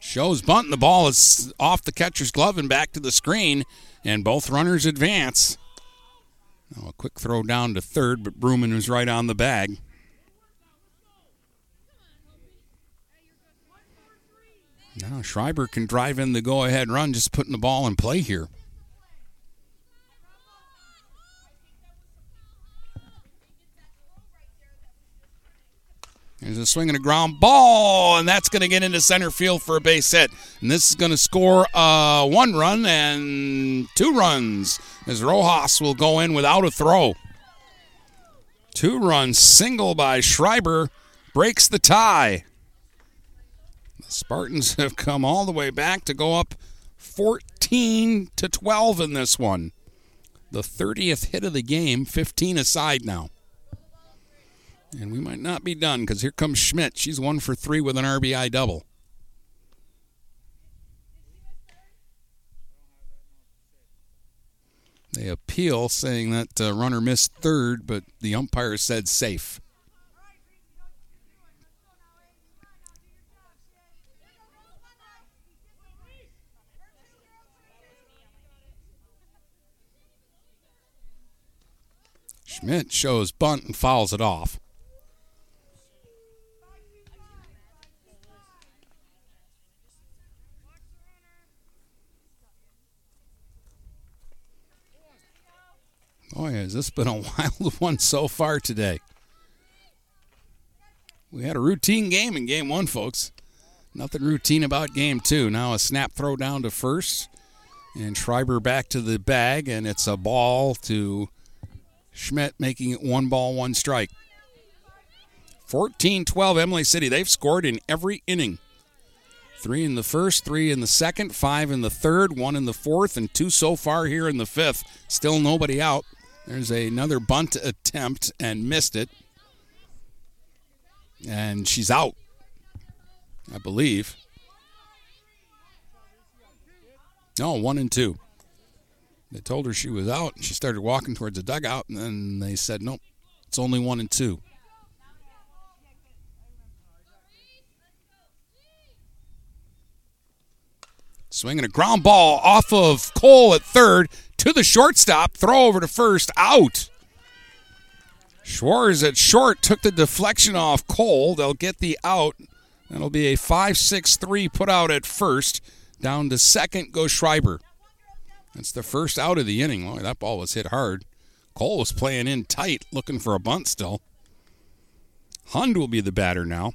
Shows bunt, and the ball is off the catcher's glove and back to the screen, and both runners advance. A quick throw down to third, but Bruman was right on the bag. Now Schreiber can drive in the go ahead run, just putting the ball in play here. There's a swing and a ground ball, and that's going to get into center field for a base hit. And this is going to score uh, one run and two runs as Rojas will go in without a throw. Two runs single by Schreiber breaks the tie. The Spartans have come all the way back to go up 14 to 12 in this one. The 30th hit of the game, 15 aside now. And we might not be done because here comes Schmidt. She's one for three with an RBI double. They appeal saying that uh, runner missed third, but the umpire said safe. Schmidt shows bunt and fouls it off. Oh, Boy, has this been a wild one so far today. We had a routine game in game one, folks. Nothing routine about game two. Now a snap throw down to first, and Schreiber back to the bag, and it's a ball to Schmidt, making it one ball, one strike. 14 12 Imlay City. They've scored in every inning. Three in the first, three in the second, five in the third, one in the fourth, and two so far here in the fifth. Still nobody out. There's another bunt attempt and missed it. And she's out, I believe. No, one and two. They told her she was out, and she started walking towards the dugout, and then they said, nope, it's only one and two. Swinging a ground ball off of Cole at third to the shortstop. Throw over to first. Out. Schwartz at short took the deflection off Cole. They'll get the out. That'll be a 5 6 3 put out at first. Down to second goes Schreiber. That's the first out of the inning. Boy, that ball was hit hard. Cole was playing in tight, looking for a bunt still. Hund will be the batter now.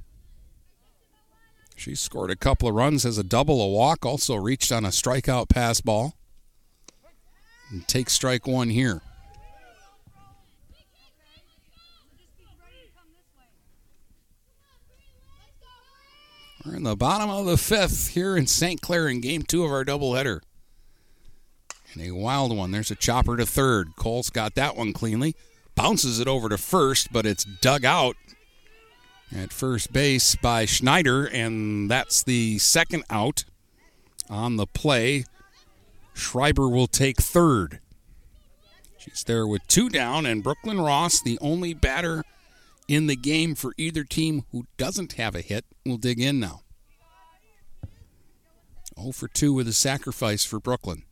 She scored a couple of runs as a double, a walk, also reached on a strikeout pass ball. And takes strike one here. We're in the bottom of the fifth here in St. Clair in game two of our doubleheader. And a wild one. There's a chopper to third. Cole's got that one cleanly. Bounces it over to first, but it's dug out at first base by Schneider, and that's the second out on the play Schreiber will take third. She's there with two down, and Brooklyn Ross, the only batter in the game for either team who doesn't have a hit, will dig in now. 0 for 2 with a sacrifice for Brooklyn.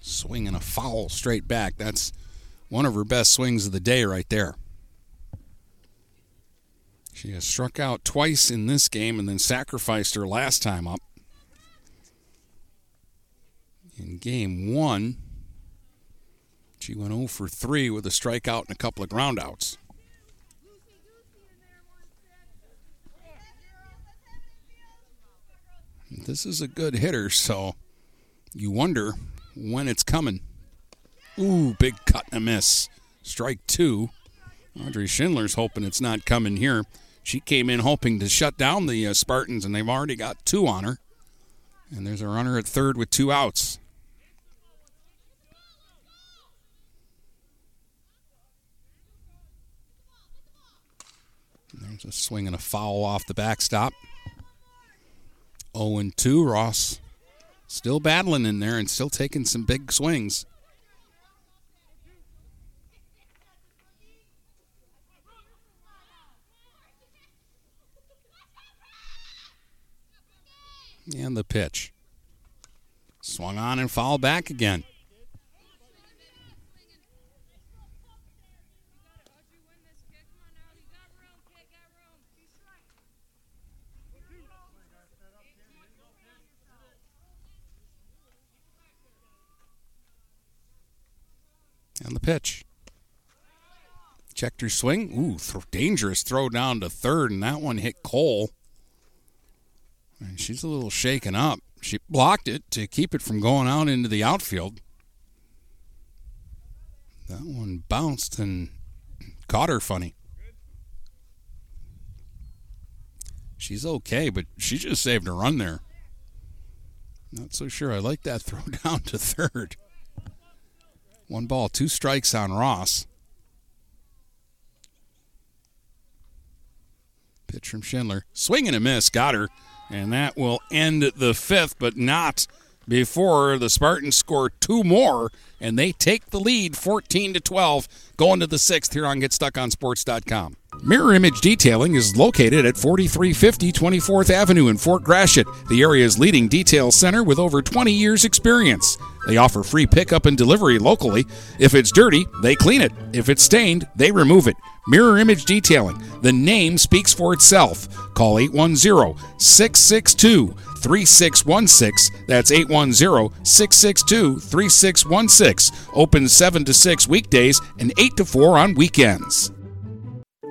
Swinging a foul straight back. That's one of her best swings of the day right there. She has struck out twice in this game and then sacrificed her last time up. In game one, she went 0 for 3 with a strikeout and a couple of groundouts. This is a good hitter, so you wonder when it's coming. Ooh, big cut and a miss. Strike two. Audrey Schindler's hoping it's not coming here. She came in hoping to shut down the uh, Spartans, and they've already got two on her. And there's a runner at third with two outs. There's a swing and a foul off the backstop. 0 2. Ross still battling in there and still taking some big swings. And the pitch. Swung on and fouled back again. And the pitch. Checked her swing. Ooh, th- dangerous throw down to third, and that one hit Cole. And she's a little shaken up. She blocked it to keep it from going out into the outfield. That one bounced and caught her funny. She's okay, but she just saved a run there. Not so sure. I like that throw down to third. One ball, two strikes on Ross. Pitch from Schindler. Swing and a miss. Got her. And that will end the fifth, but not before the Spartans score two more and they take the lead 14 to 12 going to the sixth here on GetStuckOnSports.com. Mirror Image Detailing is located at 4350 24th Avenue in Fort Gratiot, the area's leading detail center with over 20 years' experience. They offer free pickup and delivery locally. If it's dirty, they clean it. If it's stained, they remove it. Mirror Image Detailing. The name speaks for itself. Call 810 662 3616. That's 810 662 3616. Open 7 to 6 weekdays and 8 to 4 on weekends.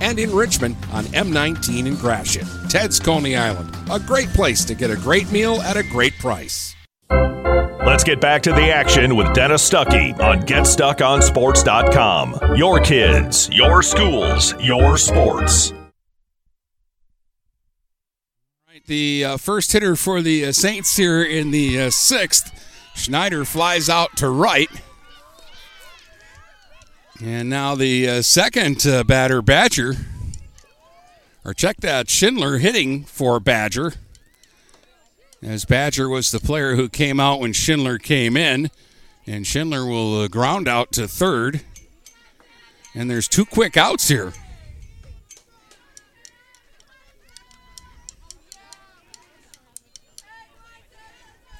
and in Richmond on M19 in Gratiot. Ted's Coney Island, a great place to get a great meal at a great price. Let's get back to the action with Dennis Stuckey on GetStuckOnSports.com. Your kids, your schools, your sports. The uh, first hitter for the uh, Saints here in the uh, sixth, Schneider flies out to right. And now the uh, second uh, batter, Badger. Or check that, Schindler hitting for Badger. As Badger was the player who came out when Schindler came in. And Schindler will uh, ground out to third. And there's two quick outs here.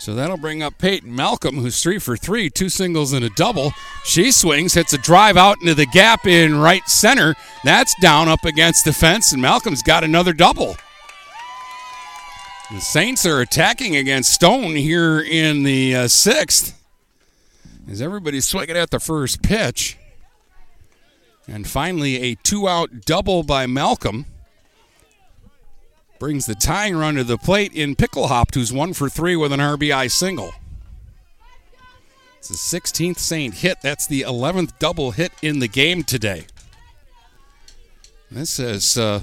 So that'll bring up Peyton Malcolm, who's three for three, two singles and a double. She swings, hits a drive out into the gap in right center. That's down up against the fence, and Malcolm's got another double. The Saints are attacking against Stone here in the uh, sixth. As everybody's swinging at the first pitch. And finally, a two out double by Malcolm brings the tying run to the plate in Picklehop, who's one for three with an RBI single. It's the 16th Saint hit. That's the 11th double hit in the game today. This has uh,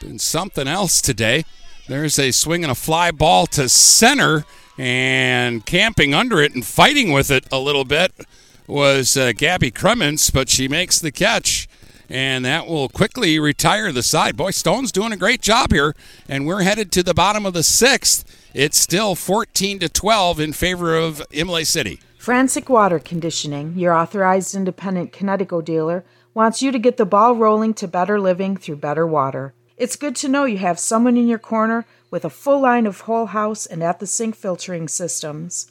been something else today. There's a swing and a fly ball to center, and camping under it and fighting with it a little bit was uh, Gabby Cremens, but she makes the catch and that will quickly retire the side. Boy, Stone's doing a great job here, and we're headed to the bottom of the sixth. It's still 14 to 12 in favor of Imlay City. Frantic Water Conditioning, your authorized independent Kinetico dealer, wants you to get the ball rolling to better living through better water. It's good to know you have someone in your corner with a full line of whole house and at the sink filtering systems.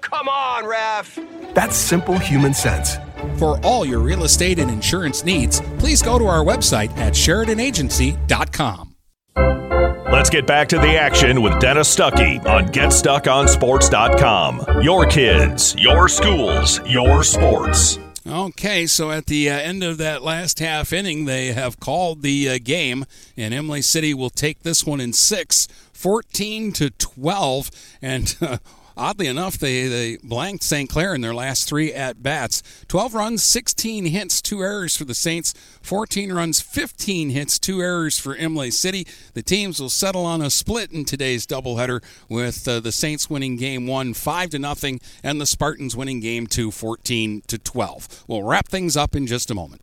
Come on, ref! That's simple human sense. For all your real estate and insurance needs, please go to our website at SheridanAgency.com. Let's get back to the action with Dennis Stuckey on GetStuckOnSports.com. Your kids, your schools, your sports. Okay, so at the uh, end of that last half inning, they have called the uh, game, and Imlay City will take this one in six, 14 to 12. And uh, Oddly enough, they, they blanked St. Clair in their last three at bats. 12 runs, 16 hits, two errors for the Saints. 14 runs, 15 hits, two errors for Imlay City. The teams will settle on a split in today's doubleheader with uh, the Saints winning game one, 5 to nothing, and the Spartans winning game two, 14 to 12. We'll wrap things up in just a moment.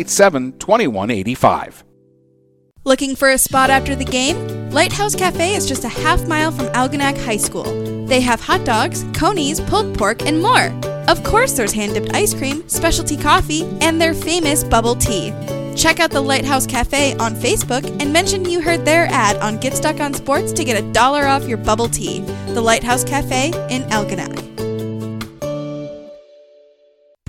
987 2185. Looking for a spot after the game? Lighthouse Cafe is just a half mile from Algonac High School. They have hot dogs, conies, pulled pork, and more. Of course, there's hand dipped ice cream, specialty coffee, and their famous bubble tea. Check out the Lighthouse Cafe on Facebook and mention you heard their ad on Get Stuck on Sports to get a dollar off your bubble tea. The Lighthouse Cafe in Algonac.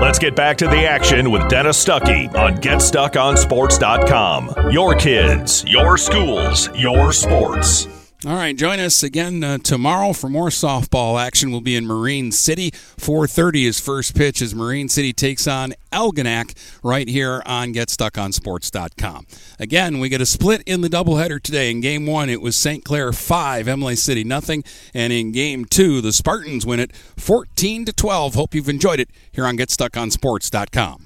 Let's get back to the action with Dennis Stuckey on GetStuckOnSports.com. Your kids, your schools, your sports. All right, join us again uh, tomorrow for more softball action. We'll be in Marine City. 4:30 is first pitch as Marine City takes on Algonac right here on GetStuckOnSports.com. Again, we get a split in the doubleheader today. In Game One, it was St. Clair five, Imlay City nothing, and in Game Two, the Spartans win it 14 to 12. Hope you've enjoyed it here on GetStuckOnSports.com.